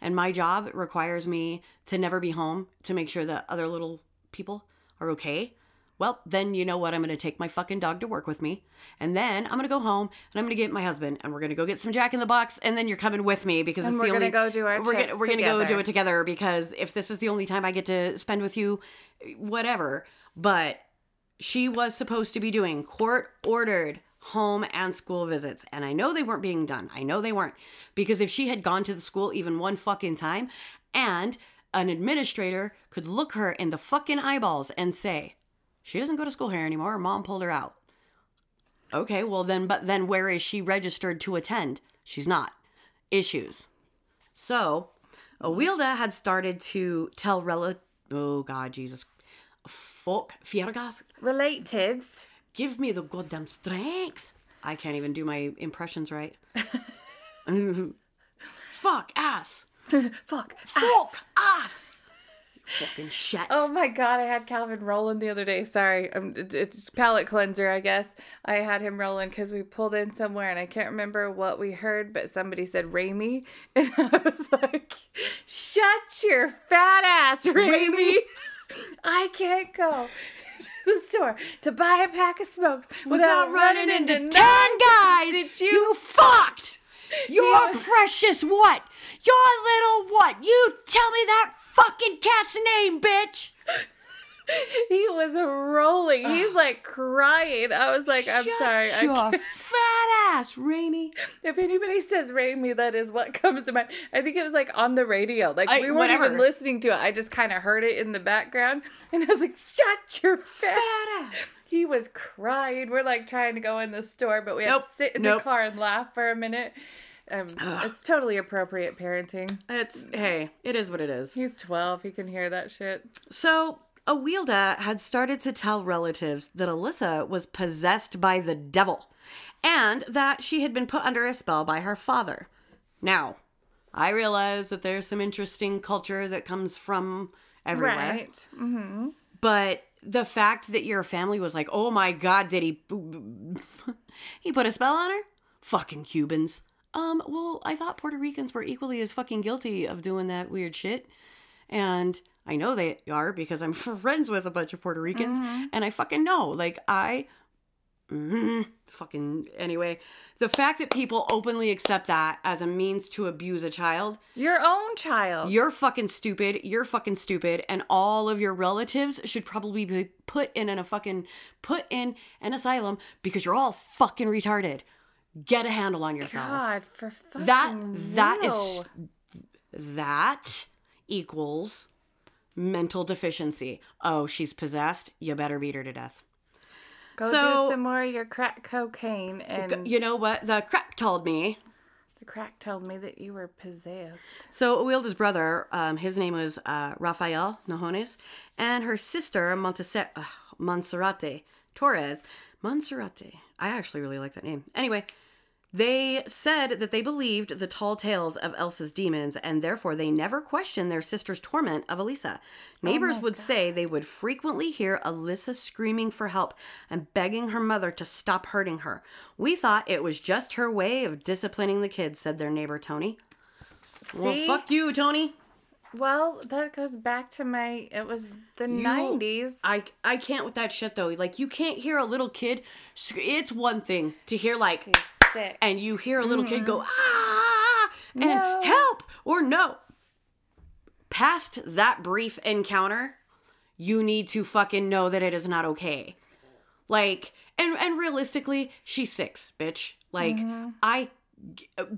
and my job requires me to never be home to make sure that other little people are okay, well, then you know what? I'm going to take my fucking dog to work with me. And then I'm going to go home and I'm going to get my husband and we're going to go get some Jack in the Box. And then you're coming with me because And it's we're gonna only, go do our we're gonna, we're gonna go do it together because if this is the only time I get to spend with you, whatever. But she was supposed to be doing court ordered home and school visits. And I know they weren't being done. I know they weren't. Because if she had gone to the school even one fucking time and an administrator could look her in the fucking eyeballs and say, she doesn't go to school here anymore. Her mom pulled her out. Okay, well then, but then where is she registered to attend? She's not. Issues. So, Awilda had started to tell rel. Oh God, Jesus, fuck, Fiergas, Relatives. give me the goddamn strength. I can't even do my impressions right. fuck ass. Fuck. Fuck ass. Fucking shit. Oh my god, I had Calvin rolling the other day. Sorry, um, it- it's palate cleanser, I guess. I had him rolling because we pulled in somewhere and I can't remember what we heard, but somebody said Raimi, and I was like, "Shut your fat ass, Raimi! I can't go to the store to buy a pack of smokes without, running into ten nine guys. Did you, you- fucked. Your Yeah. precious what? Your little what? You tell me that fucking cat's name, bitch. he was rolling. He's like crying. I was like, I'm Shut sorry. I your can't. fat ass, Raimi. If anybody says Raimi, that is what comes to mind. I think it was like on the radio. Like I- we weren't even listening to it. I just kind of heard it in the background, and I was like, "Shut your fat." Fat ass. He was crying. We're like trying to go in the store, but we had Nope. to sit in Nope. the car and laugh for a minute. Um, it's totally appropriate parenting. It's hey, it is what it is. He's 12. He can hear that shit. So, Awilda had started to tell relatives that Alyssa was possessed by the devil and that she had been put under a spell by her father. Now, I realize that there's some interesting culture that comes from everywhere. Right. But the fact that your family was like, "Oh my god, did he he put a spell on her?" Fucking Cubans. Um, well, I thought Puerto Ricans were equally as fucking guilty of doing that weird shit. And I know they are because I'm friends with a bunch of Puerto Ricans and I fucking know. Like I Mm, fucking anyway, the fact that people openly accept that as a means to abuse a child Your own child. you're fucking stupid. You're fucking stupid. And all of your relatives should probably be put in a fucking put in an asylum because you're all fucking retarded. Get a handle on yourself. God, for fucking that that real. is that equals mental deficiency. Oh, she's possessed. You better beat her to death. Go so- do some more of your crack cocaine. And You know what? The crack told me the crack told me that you were possessed. So Awilda's brother, um, his name was uh, Rafael Nojones, and her sister Montese- uh, Monserrate Torres. Monserrate. I actually really like that name. Anyway, they said that they believed the tall tales of Elsa's demons, and therefore they never questioned their sister's torment of Elisa. Oh Neighbors would say they would frequently hear Alyssa screaming for help and begging her mother to stop hurting her. We thought it was just her way of disciplining the kids, said their neighbor Tony. Well, fuck you, Tony. Well, that goes back to my. It was the nineties. I I can't with that shit though. Like you can't hear a little kid. It's one thing to hear like, She's sick. and you hear a little kid go ah and No. help or no. Past that brief encounter, you need to fucking know that it is not okay. Like and and realistically, she's six, bitch. Like I,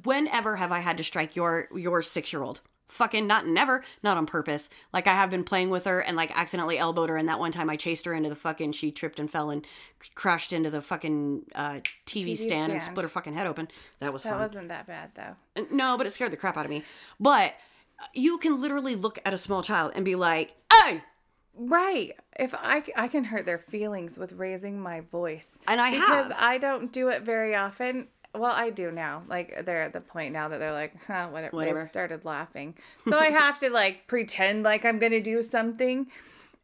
whenever have I had to strike your your six year old? Fucking not never, not on purpose. Like I have been playing with her and like accidentally elbowed her, and that one time I chased her into the fucking. She tripped and fell and crashed into the fucking uh, TV, TV stand, and split her fucking head open. That was that fun. wasn't that bad though. No, but it scared the crap out of me. But you can literally look at a small child and be like, "Hey, Right. If I I can hurt their feelings with raising my voice. And I because have. I don't do it very often. Well, I do now. Like they're at the point now that they're like, huh, whatever. Whatever. They started laughing, so I have to like pretend like I'm gonna do something,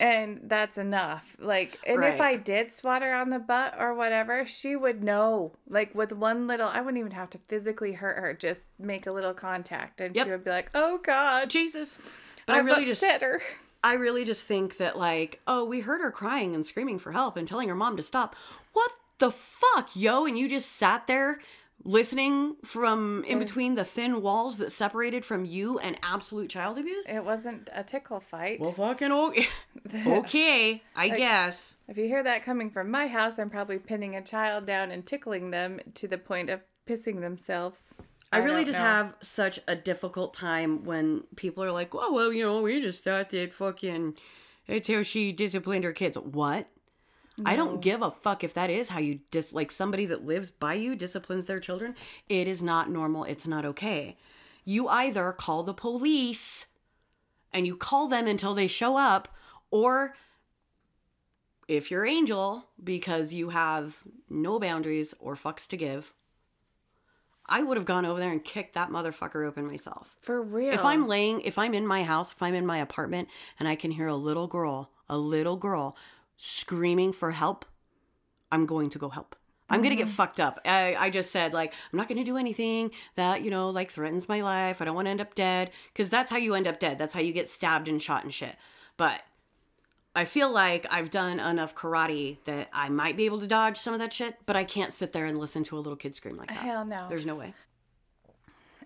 and that's enough. Like, and if I did swat her on the butt or whatever, she would know. Like with one little, I wouldn't even have to physically hurt her. Just make a little contact, and Yep. she would be like, "Oh God, Jesus." But I really just her." I really just think that like, oh, we heard her crying and screaming for help and telling her mom to stop. What the fuck, yo? And you just sat there listening from in between the thin walls that separated from you and absolute child abuse? It wasn't a tickle fight. Well, fucking okay. okay, I guess. If you hear that coming from my house, I'm probably pinning a child down and tickling them to the point of pissing themselves. I really just know. have such a difficult time when people are like, "Oh, well, you know, we just thought that fucking it's how she disciplined her kids." What? I don't give a fuck if that is how you dis like somebody that lives by you disciplines their children. It is not normal. It's not okay. You either call the police and you call them until they show up, or if you're Angel, because you have no boundaries or fucks to give, I would have gone over there and kicked that motherfucker open myself. For real. If I'm laying, if I'm in my house, if I'm in my apartment and I can hear a little girl, a little girl screaming for help, I'm going to go help. I'm gonna get mm-hmm. fucked up. I, I just said like I'm not gonna do anything that you know like threatens my life. I don't want to end up dead because that's how you end up dead. That's how you get stabbed and shot and shit. But I feel like I've done enough karate that I might be able to dodge some of that shit. But I can't sit there and listen to a little kid scream like that. Hell no. There's no way.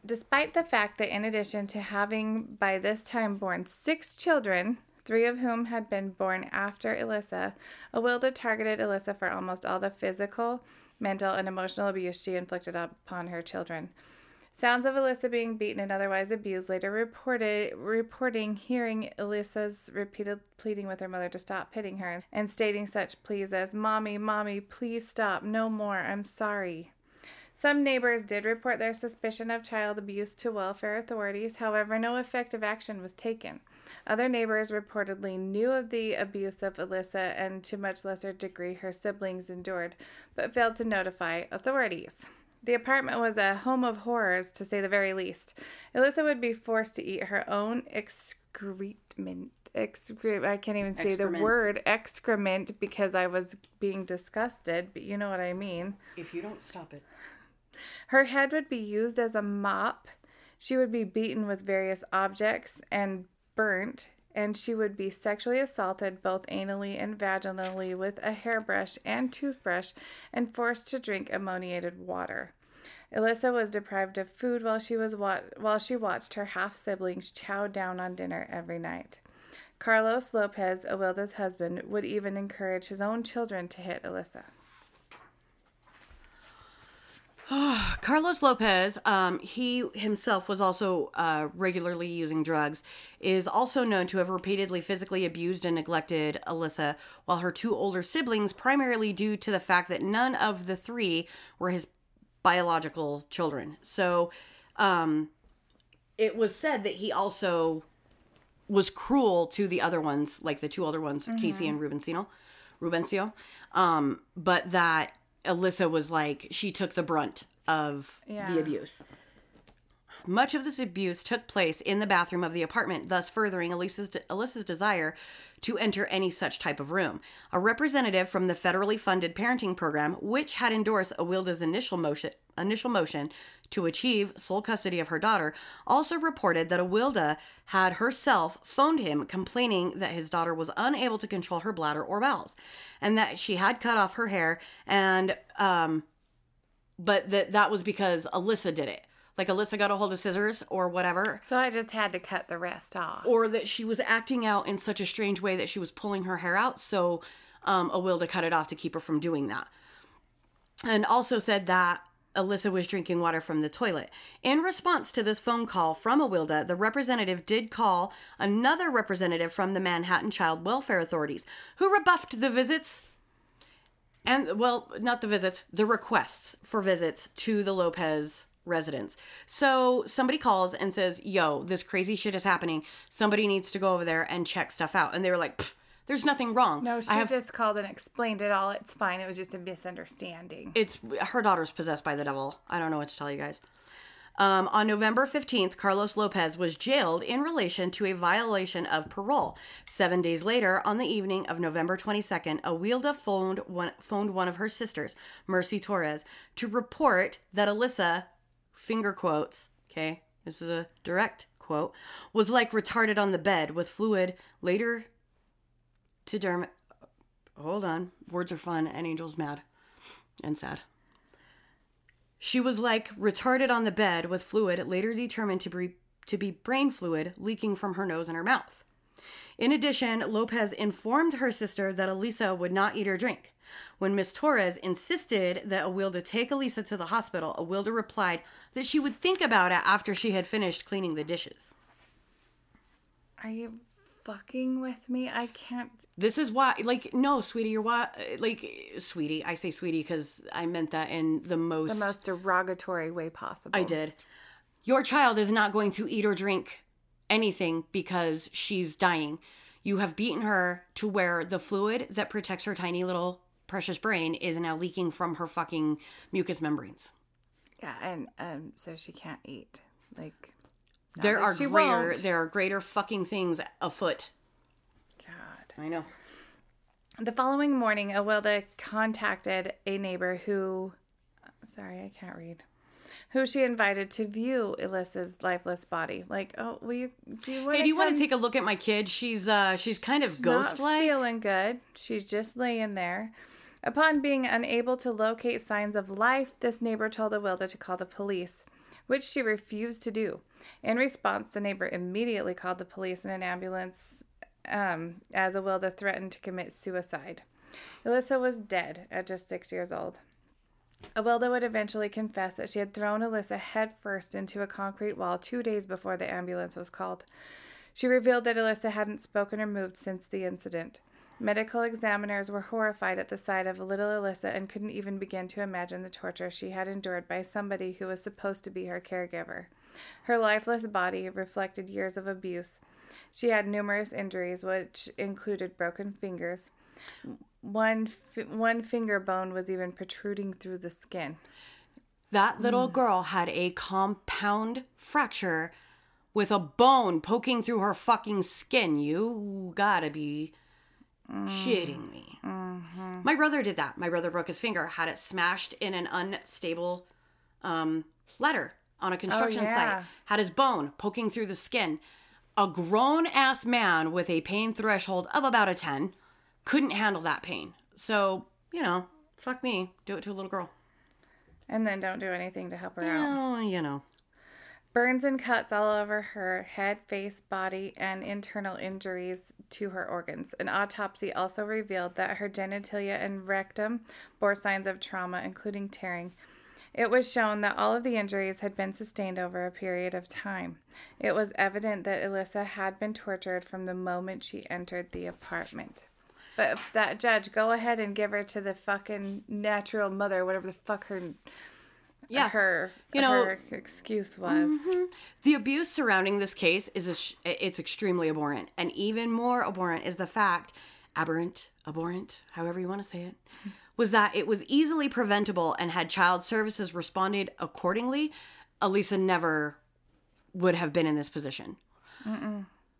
Despite the fact that in addition to having by this time born six children three of whom had been born after Alyssa, Awilda targeted Alyssa for almost all the physical, mental, and emotional abuse she inflicted upon her children. Sounds of Alyssa being beaten and otherwise abused later reported reporting hearing Alyssa's repeated pleading with her mother to stop hitting her and stating such pleas as Mommy, Mommy, please stop, no more, I'm sorry. Some neighbors did report their suspicion of child abuse to welfare authorities, however, no effective action was taken. Other neighbors reportedly knew of the abuse of Alyssa and to much lesser degree her siblings endured, but failed to notify authorities. The apartment was a home of horrors, to say the very least. Alyssa would be forced to eat her own excrement. Excre- I can't even say Excrement. the word excrement because I was being disgusted, but you know what I mean. If you don't stop it. Her head would be used as a mop. She would be beaten with various objects and burnt, and she would be sexually assaulted both anally and vaginally with a hairbrush and toothbrush and forced to drink ammoniated water. Alyssa was deprived of food while she was wa- while she watched her half siblings chow down on dinner every night. Carlos Lopez, Awilda's husband, would even encourage his own children to hit Alyssa. Carlos Lopez, um, he himself was also uh, regularly using drugs, is also known to have repeatedly physically abused and neglected Alyssa, while her two older siblings, primarily due to the fact that none of the three were his biological children. So um, it was said that he also was cruel to the other ones, like the two older ones, Casey and Rubencino, Rubencio, um, but that Alyssa was like she took the brunt of Yeah. the abuse. Much of this abuse took place in the bathroom of the apartment, thus furthering Alyssa's, Alyssa's desire to enter any such type of room. A representative from the federally funded parenting program, which had endorsed Awilda's initial motion, initial motion to achieve sole custody of her daughter, also reported that Awilda had herself phoned him complaining that his daughter was unable to control her bladder or bowels, and that she had cut off her hair and um, but that that was because Alyssa did it. Like Alyssa got a hold of scissors or whatever, So I just had to cut the rest off. or that she was acting out in such a strange way that she was pulling her hair out. So um, Awilda cut it off to keep her from doing that. And also said that Alyssa was drinking water from the toilet. In response to this phone call from Awilda, the representative did call another representative from the Manhattan Child Welfare Authorities, who rebuffed the visits and well, not the visits, the requests for visits to the Lopez residence. So somebody calls and says, "Yo, this crazy shit is happening. Somebody needs to go over there and check stuff out." And they were like, "Pff, "There's nothing wrong." No, she I have just called and explained it all. It's fine. It was just a misunderstanding. it's her daughter's possessed by the devil. I don't know what to tell you guys. Um, on November 15th, Carlos Lopez was jailed in relation to a violation of parole. Seven days later, on the evening of November 22nd, Awilda phoned one, phoned one of her sisters, Mercy Torres, to report that Alyssa, finger quotes, okay, this is a direct quote, was like retarded on the bed with fluid later to derm. Hold on, words are fun and Angel's mad and sad. She was like retarded on the bed with fluid later determined to be, to be brain fluid leaking from her nose and her mouth. In addition, Lopez informed her sister that Elisa would not eat or drink. When Miss Torres insisted that Awilda take Elisa to the hospital, Awilda replied that she would think about it after she had finished cleaning the dishes. You fucking with me? I can't. This is why, like, no, sweetie, you're why, like, sweetie. I say sweetie because I meant that in the most. The most derogatory way possible. I did. Your child is not going to eat or drink anything because she's dying. You have beaten her to where the fluid that protects her tiny little precious brain is now leaking from her fucking mucous membranes. Yeah, and um, so she can't eat. Like, not There are greater won't. there are greater fucking things afoot. God. I know. The following morning, Awilda contacted a neighbor who, sorry, I can't read, who she invited to view Alyssa's lifeless body. Like, oh, will you? Do you want? Hey, do you want to take a look at my kid? She's uh she's kind of ghost Not like. feeling good. She's just laying there. Upon being unable to locate signs of life, this neighbor told Awilda to call the police, which she refused to do. In response, the neighbor immediately called the police and an ambulance um, as Awilda threatened to commit suicide. Alyssa was dead at just six years old. Awilda would eventually confess that she had thrown Alyssa headfirst into a concrete wall two days before the ambulance was called. She revealed that Alyssa hadn't spoken or moved since the incident. Medical examiners were horrified at the sight of little Alyssa and couldn't even begin to imagine the torture she had endured by somebody who was supposed to be her caregiver. Her lifeless body reflected years of abuse. She had numerous injuries, which included broken fingers. One, f- one finger bone was even protruding through the skin. That little girl had a compound fracture with a bone poking through her fucking skin. You gotta be shitting me. My brother did that. My brother broke his finger, had it smashed in an unstable um, ladder on a oh, construction yeah. site, had his bone poking through the skin. A grown ass man with a pain threshold of about a 10 couldn't handle that pain. So, you know, fuck me. Do it to a little girl. And then don't do anything to help her out. Oh, you know. Burns and cuts all over her head, face, body, and internal injuries to her organs. An autopsy also revealed that her genitalia and rectum bore signs of trauma, including tearing. It was shown that all of the injuries had been sustained over a period of time. It was evident that Alyssa had been tortured from the moment she entered the apartment. But that judge, go ahead and give her to the fucking natural mother, whatever the fuck her Yeah. her You know- her excuse was. Mm-hmm. The abuse surrounding this case is a sh- it's extremely abhorrent, and even more abhorrent is the fact, aberrant, abhorrent, however you want to say it, was that it was easily preventable, and had child services responded accordingly, Elisa never would have been in this position.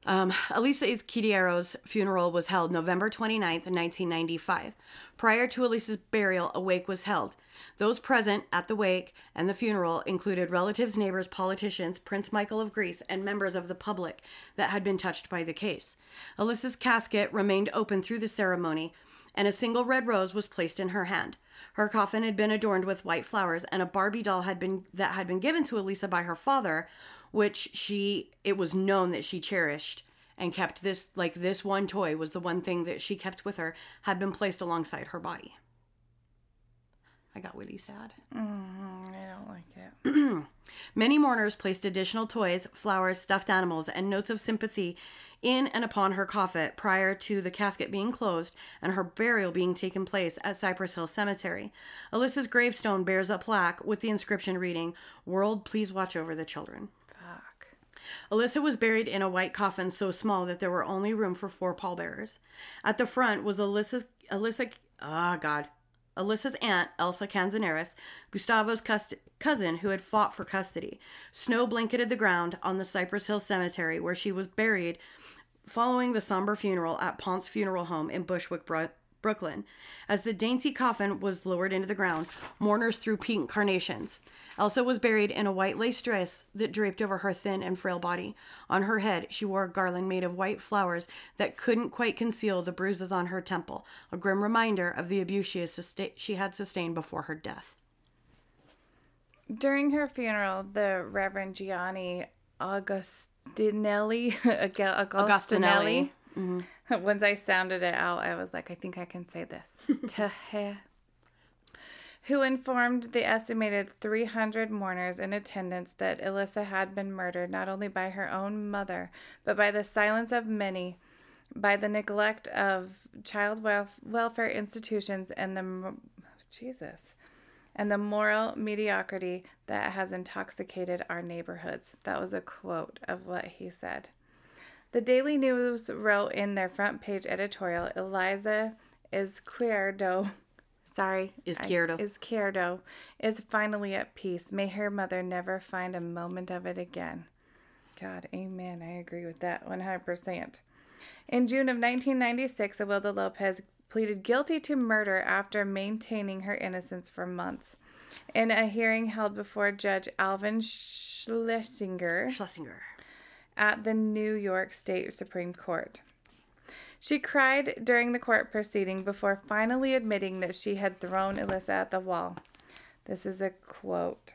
Um, Elisa Izquierdo's funeral was held November 29th, 1995. Prior to Elisa's burial, a wake was held. Those present at the wake and the funeral included relatives, neighbors, politicians, Prince Michael of Greece, and members of the public that had been touched by the case. Elisa's casket remained open through the ceremony, and a single red rose was placed in her hand. Her coffin had been adorned with white flowers, and a Barbie doll had been that had been given to Elisa by her father, which she it was known that she cherished and kept this like this one toy was the one thing that she kept with her had been placed alongside her body. I got really sad. I don't like it. Many mourners placed additional toys, flowers, stuffed animals, and notes of sympathy in and upon her coffin prior to the casket being closed and her burial being taken place at Cypress Hill Cemetery. Alyssa's gravestone bears a plaque with the inscription reading, World, please watch over the children. Fuck. Alyssa was buried in a white coffin so small that there were only room for four pallbearers. At the front was Alyssa's Alyssa ah god. Alyssa's aunt, Elsa Canzaneris, Gustavo's cust- cousin who had fought for custody. Snow blanketed the ground on the Cypress Hill Cemetery where she was buried following the somber funeral at Ponce Funeral Home in Bushwick, Brooklyn. As the dainty coffin was lowered into the ground, mourners threw pink carnations. Elsa was buried in a white lace dress that draped over her thin and frail body. On her head, she wore a garland made of white flowers that couldn't quite conceal the bruises on her temple, a grim reminder of the abuse she, susta- she had sustained before her death. During her funeral, the Reverend Gianni Augustinelli, Aga- Mm-hmm. Augustinelli, once I sounded it out, I was like, I think I can say this. Tehe. Who informed the estimated 300 mourners in attendance that Alyssa had been murdered not only by her own mother, but by the silence of many, by the neglect of child welf- welfare institutions, and the Jesus, and the moral mediocrity that has intoxicated our neighborhoods. That was a quote of what he said. The Daily News wrote in their front page editorial, Eliza Izquierdo, sorry, Izquierdo. I- Izquierdo is finally at peace. May her mother never find a moment of it again. God, amen. I agree with that 100%. In June of 1996, Awilda Lopez pleaded guilty to murder after maintaining her innocence for months. In a hearing held before Judge Alvin Schlesinger, Schlesinger. At the New York State Supreme Court. She cried during the court proceeding before finally admitting that she had thrown Alyssa at the wall. This is a quote.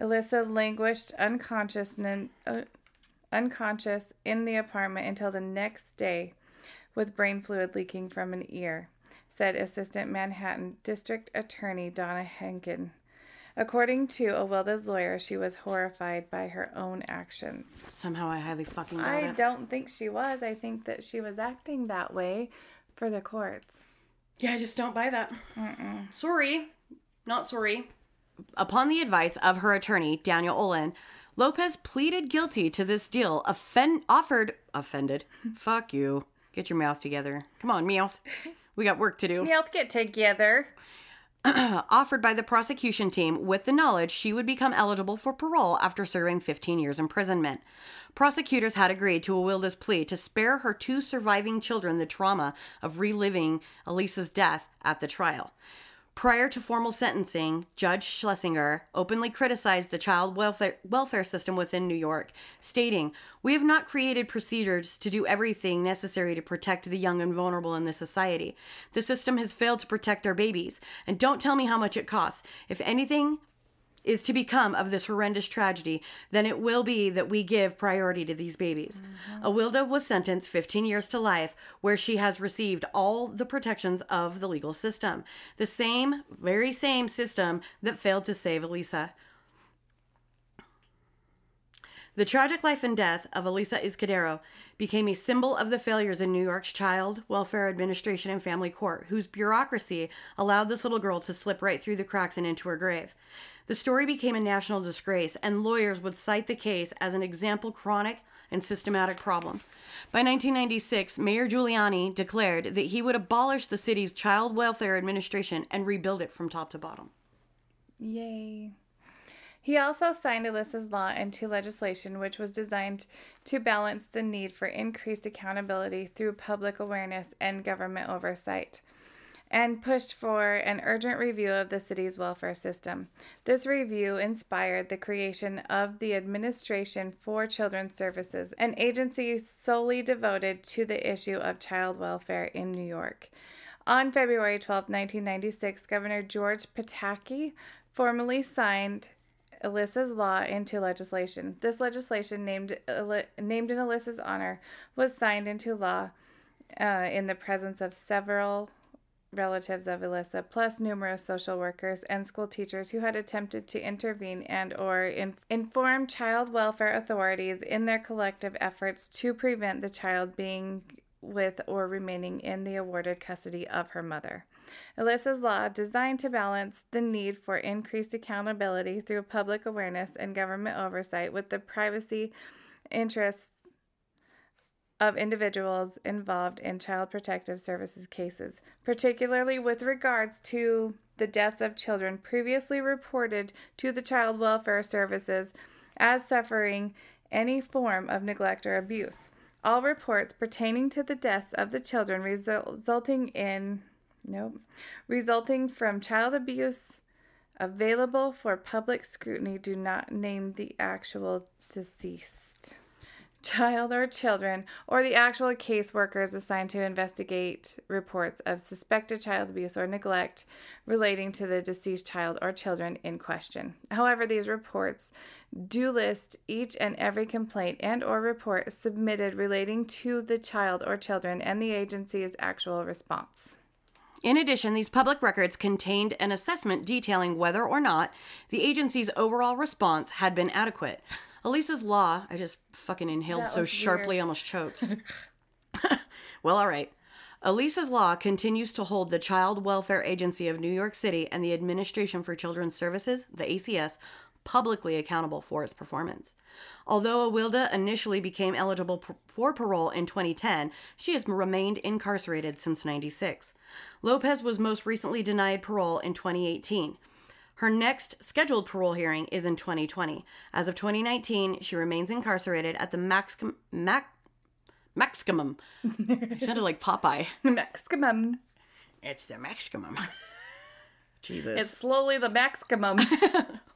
Alyssa languished unconscious, uh, unconscious in the apartment until the next day with brain fluid leaking from an ear, said Assistant Manhattan District Attorney Donna Henkin. According to Awilda's lawyer, she was horrified by her own actions. Somehow I highly fucking doubt it. I it. don't think she was. I think that she was acting that way for the courts. Yeah, I just don't buy that. Sorry. Not sorry. Upon the advice of her attorney, Daniel Olin, Lopez pleaded guilty to this deal, offend- offered, offended. Fuck you. Get your mouth together. Come on, mouth. We got work to do. Mouth get together. offered by the prosecution team with the knowledge she would become eligible for parole after serving 15 years imprisonment. Prosecutors had agreed to Awilda's plea to spare her two surviving children the trauma of reliving Elisa's death at the trial. Prior to formal sentencing, Judge Schlesinger openly criticized the child welfare, welfare system within New York, stating, We have not created procedures to do everything necessary to protect the young and vulnerable in this society. The system has failed to protect our babies. And don't tell me how much it costs. If anything is to become of this horrendous tragedy, then it will be that we give priority to these babies. Mm-hmm. Awilda was sentenced 15 years to life, where she has received all the protections of the legal system. The same, very same system that failed to save Elisa. The tragic life and death of Elisa Izquierdo became a symbol of the failures in New York's Child Welfare Administration and Family Court, whose bureaucracy allowed this little girl to slip right through the cracks and into her grave. The story became a national disgrace, and lawyers would cite the case as an example chronic and systematic problem. By 1996, Mayor Giuliani declared that he would abolish the city's Child Welfare Administration and rebuild it from top to bottom. Yay. He also signed Alyssa's law into legislation which was designed to balance the need for increased accountability through public awareness and government oversight, and pushed for an urgent review of the city's welfare system. This review inspired the creation of the Administration for Children's Services, an agency solely devoted to the issue of child welfare in New York. On February 12, 1996, Governor George Pataki formally signed Alyssa's law into legislation. This legislation, named named in Alyssa's honor, was signed into law uh, in the presence of several relatives of Alyssa, plus numerous social workers and school teachers who had attempted to intervene and or in- inform child welfare authorities in their collective efforts to prevent the child being with or remaining in the awarded custody of her mother. Alyssa's law, designed to balance the need for increased accountability through public awareness and government oversight with the privacy interests of individuals involved in child protective services cases, particularly with regards to the deaths of children previously reported to the child welfare services as suffering any form of neglect or abuse. All reports pertaining to the deaths of the children resulting in nope, resulting from child abuse available for public scrutiny do not name the actual deceased child or children or the actual caseworkers assigned to investigate reports of suspected child abuse or neglect relating to the deceased child or children in question. However, these reports do list each and every complaint and or report submitted relating to the child or children and the agency's actual response. In addition, these public records contained an assessment detailing whether or not the agency's overall response had been adequate. Elisa's law, I just fucking inhaled That so sharply weird. Almost choked. well, all right. Elisa's law continues to hold the Child Welfare Agency of New York City and the Administration for Children's Services, the ACS, publicly accountable for its performance. Although Awilda initially became eligible for parole in 2010, she has remained incarcerated since 96. Lopez was most recently denied parole in 2018. Her next scheduled parole hearing is in 2020. As of 2019, she remains incarcerated at the maximum mac, maximum. I sounded like Popeye. Maximum. It's the maximum. Jesus. It's slowly the maximum.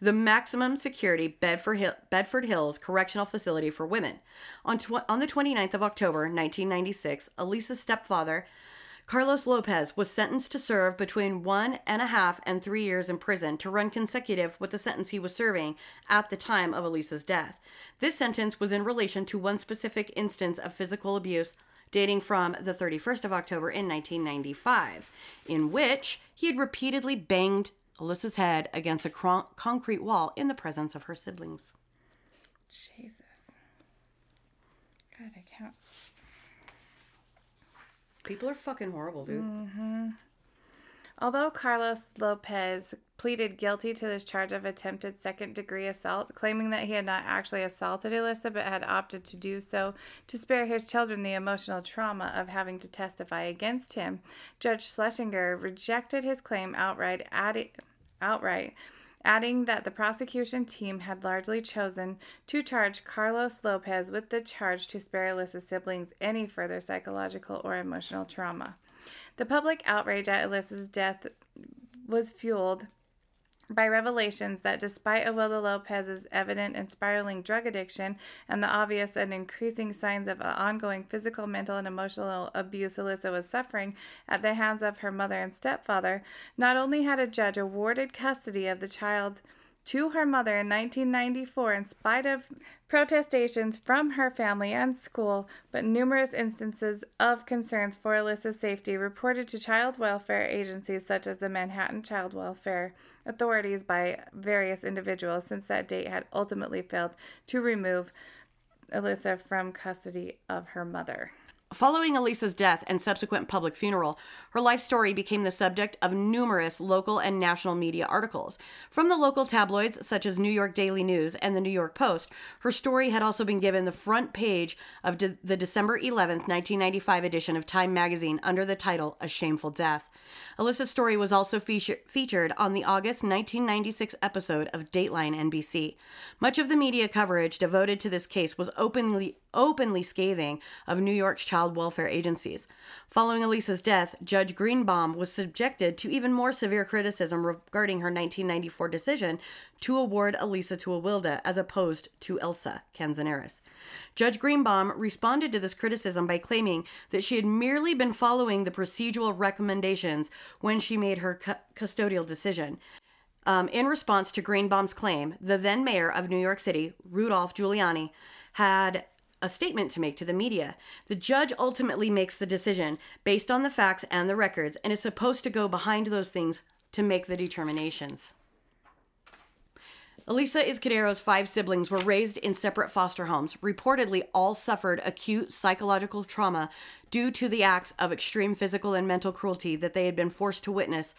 the maximum security Bedford, Hill, Bedford Hills Correctional Facility for Women. On, tw- on the 29th of October, 1996, Elisa's stepfather Carlos Lopez was sentenced to serve between one and a half and three years in prison to run consecutive with the sentence he was serving at the time of Elisa's death. This sentence was in relation to one specific instance of physical abuse dating from the 31st of October in 1995, in which he had repeatedly banged Alyssa's head against a cron- concrete wall in the presence of her siblings. Jesus. God, I can't. People are fucking horrible, dude. Mm-hmm. Although Carlos Lopez pleaded guilty to this charge of attempted second degree assault, claiming that he had not actually assaulted Elissa but had opted to do so to spare his children the emotional trauma of having to testify against him, Judge Schlesinger rejected his claim outright, adding, outright, adding that the prosecution team had largely chosen to charge Carlos Lopez with the charge to spare Elissa's siblings any further psychological or emotional trauma. The public outrage at Alyssa's death was fueled by revelations that despite Awilda Lopez's evident and spiraling drug addiction and the obvious and increasing signs of ongoing physical, mental, and emotional abuse Alyssa was suffering at the hands of her mother and stepfather, not only had a judge awarded custody of the child to her mother in 1994 in spite of protestations from her family and school, but numerous instances of concerns for Alyssa's safety reported to child welfare agencies such as the Manhattan Child Welfare authorities by various individuals since that date had ultimately failed to remove Alyssa from custody of her mother. Following Elisa's death and subsequent public funeral, her life story became the subject of numerous local and national media articles. From the local tabloids, such as New York Daily News and the New York Post, her story had also been given the front page of de- the December 11, 1995 edition of Time magazine under the title A Shameful Death. Alyssa's story was also feature- featured on the August 1996 episode of Dateline NBC. Much of the media coverage devoted to this case was openly openly scathing of New York's child welfare agencies. Following Elisa's death, Judge Greenbaum was subjected to even more severe criticism regarding her 1994 decision to award Elisa to Awilda as opposed to Elsa Canizares. Judge Greenbaum responded to this criticism by claiming that she had merely been following the procedural recommendations when she made her cu- custodial decision. Um, in response to Greenbaum's claim, the then mayor of New York City, Rudolph Giuliani, had a statement to make to the media. The judge ultimately makes the decision based on the facts and the records and is supposed to go behind those things to make the determinations. Elisa Izquierdo's five siblings were raised in separate foster homes. Reportedly, all suffered acute psychological trauma due to the acts of extreme physical and mental cruelty that they had been forced to witness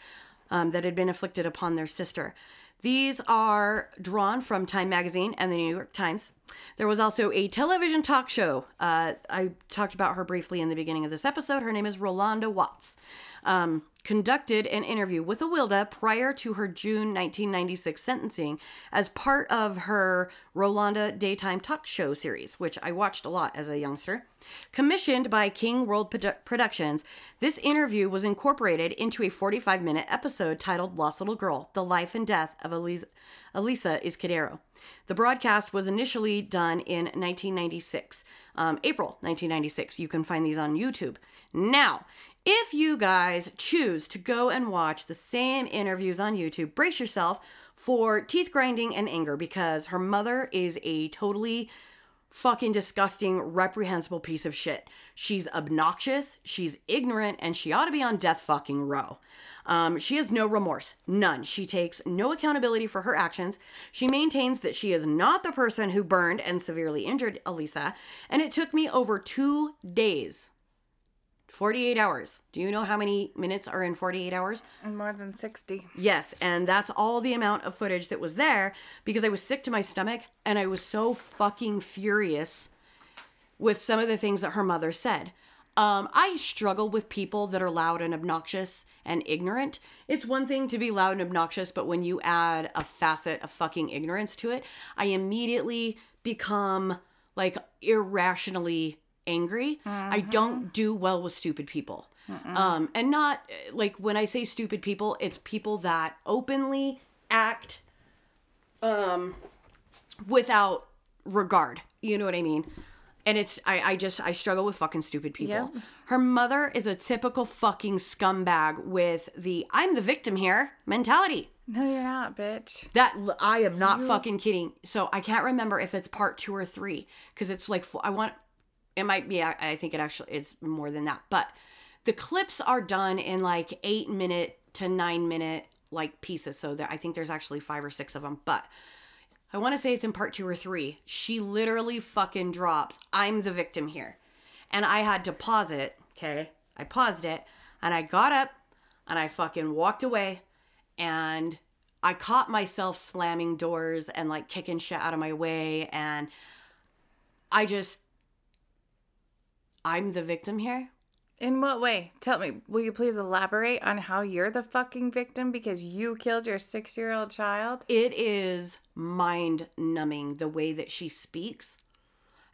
um, that had been inflicted upon their sister. These are drawn from Time Magazine and the New York Times. There was also a television talk show. Uh, I talked about her briefly in the beginning of this episode. Her name is Rolanda Watts. Um, conducted an interview with Awilda prior to her June 1996 sentencing as part of her Rolanda Daytime Talk Show series, which I watched a lot as a youngster. Commissioned by King World Produ- Productions, this interview was incorporated into a 45 minute episode titled Lost Little Girl The Life and Death of Elisa, Elisa Izquierdo. The broadcast was initially done in 1996, um, April 1996. You can find these on YouTube. Now, if you guys choose to go and watch the same interviews on YouTube, brace yourself for teeth grinding and anger because her mother is a totally fucking disgusting, reprehensible piece of shit. She's obnoxious, she's ignorant, and she ought to be on death fucking row. Um, she has no remorse, none. She takes no accountability for her actions. She maintains that she is not the person who burned and severely injured Elisa, and it took me over two days 48 hours. Do you know how many minutes are in 48 hours? More than 60. Yes, and that's all the amount of footage that was there because I was sick to my stomach and I was so fucking furious with some of the things that her mother said. Um, I struggle with people that are loud and obnoxious and ignorant. It's one thing to be loud and obnoxious, but when you add a facet of fucking ignorance to it, I immediately become like irrationally angry. I don't do well with stupid people. Um, and not like when I say stupid people, it's people that openly act um, without regard. You know what I mean? and it's I, I just I struggle with fucking stupid people. Yep. Her mother is a typical fucking scumbag with the I'm the victim here mentality. No, you're not, bitch. That I am not fucking kidding. So I can't remember if it's part two or three because it's like I want. It might be. I, think it actually it's more than that. But the clips are done in like eight minute to nine minute like pieces. So there, I think there's actually five or six of them. But I want to say it's in part two or three. She literally fucking drops. I'm the victim here, and I had to pause it. Okay, I paused it, and I got up, and I fucking walked away and I caught myself slamming doors and like kicking shit out of my way and I just I'm the victim here. In what way? Tell me. Will you please elaborate on how you're the fucking victim because you killed your six year old child? It is mind numbing the way that she speaks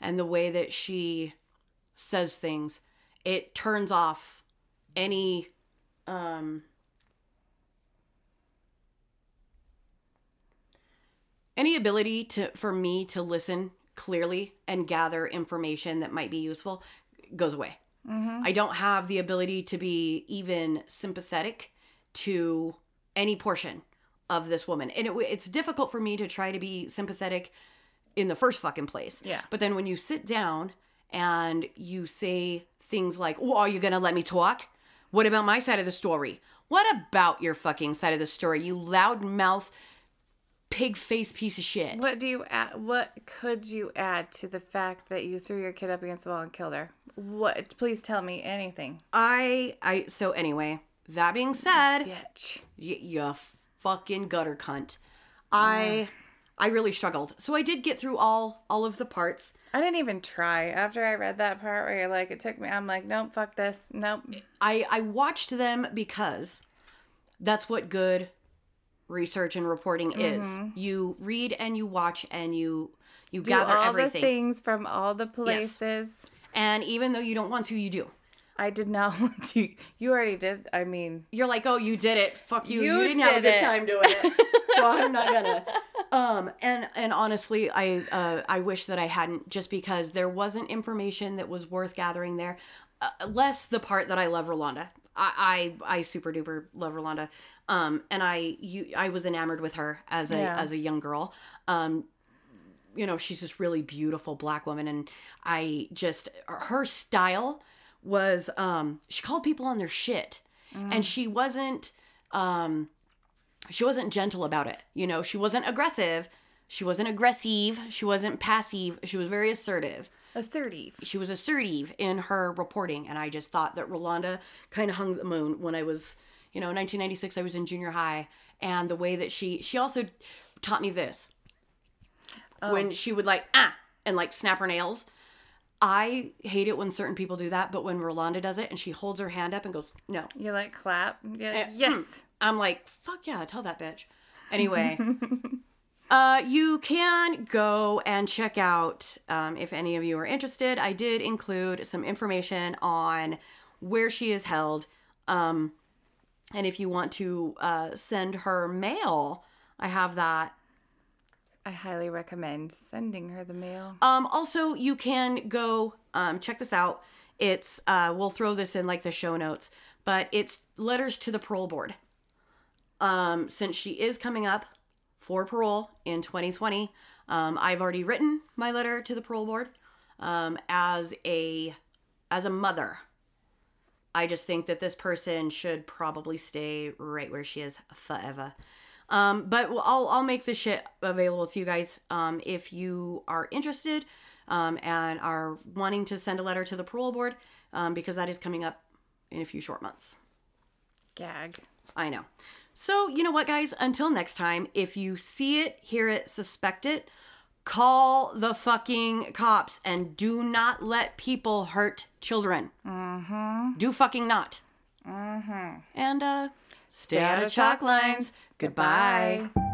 and the way that she says things. It turns off any um any ability to for me to listen clearly and gather information that might be useful goes away. Mm-hmm. I don't have the ability to be even sympathetic to any portion of this woman, and it, it's difficult for me to try to be sympathetic in the first fucking place. Yeah. But then when you sit down and you say things like, "Well, are you gonna let me talk? What about my side of the story? What about your fucking side of the story? You loudmouth, pig face piece of shit." What do you add? What could you add to the fact that you threw your kid up against the wall and killed her? What? Please tell me anything, I I so anyway. That being said, bitch. y- you fucking gutter cunt. I I really struggled. So I did get through all all of the parts. I didn't even try. After I read that part where you're like, it took me. I'm like, nope, fuck this, nope. I I watched them because that's what good research and reporting is. You read and you watch and you you Do gather all everything. the things from all the places. And even though you don't want to, you do. I did not want to. You already did. I mean, You're like, "Oh, you did it. Fuck you. You, You didn't have a good it." time doing it." so I'm not gonna um and and honestly, I uh I wish that I hadn't just because there wasn't information that was worth gathering there. Uh, less the part that I love Rolanda. I, I I super duper love Rolanda. Um and I you I was enamored with her as a Yeah. as a young girl. Um you know, she's this really beautiful black woman and I just her style was um she called people on their shit. And she wasn't um she wasn't gentle about it. You know, she wasn't aggressive. She wasn't aggressive. She wasn't passive. She was very assertive. assertive. She was assertive in her reporting. And I just thought that Rolanda kind of hung the moon when I was, you know, 1996, I was in junior high. And the way that she, she also taught me this. When she would like, ah, and like snap her nails. I hate it when certain people do that, but when Rolanda does it and she holds her hand up and goes, no, You like clap? Like, Eh, yes. I'm like, fuck yeah, tell that bitch. Anyway, uh, you can go and check out um, if any of you are interested. I did include some information on where she is held. Um, and if you want to uh, send her mail, I have that. I highly recommend sending her the mail. Um, also, you can go um, check this out. It's uh, we'll throw this in like the show notes, but it's letters to the parole board. Um, since she is coming up for parole in 2020, um, I've already written my letter to the parole board um, as a as a mother. I just think that this person should probably stay right where she is forever. Um, but I'll I'll make this shit available to you guys um, if you are interested um, and are wanting to send a letter to the parole board um, because that is coming up in a few short months. Gag. I know. So you know what, guys? Until next time, if you see it, hear it, suspect it, call the fucking cops and do not let people hurt children. Mm-hmm. Do fucking not. Mm-hmm. And uh, stay, out of chalk lines. Goodbye. Bye.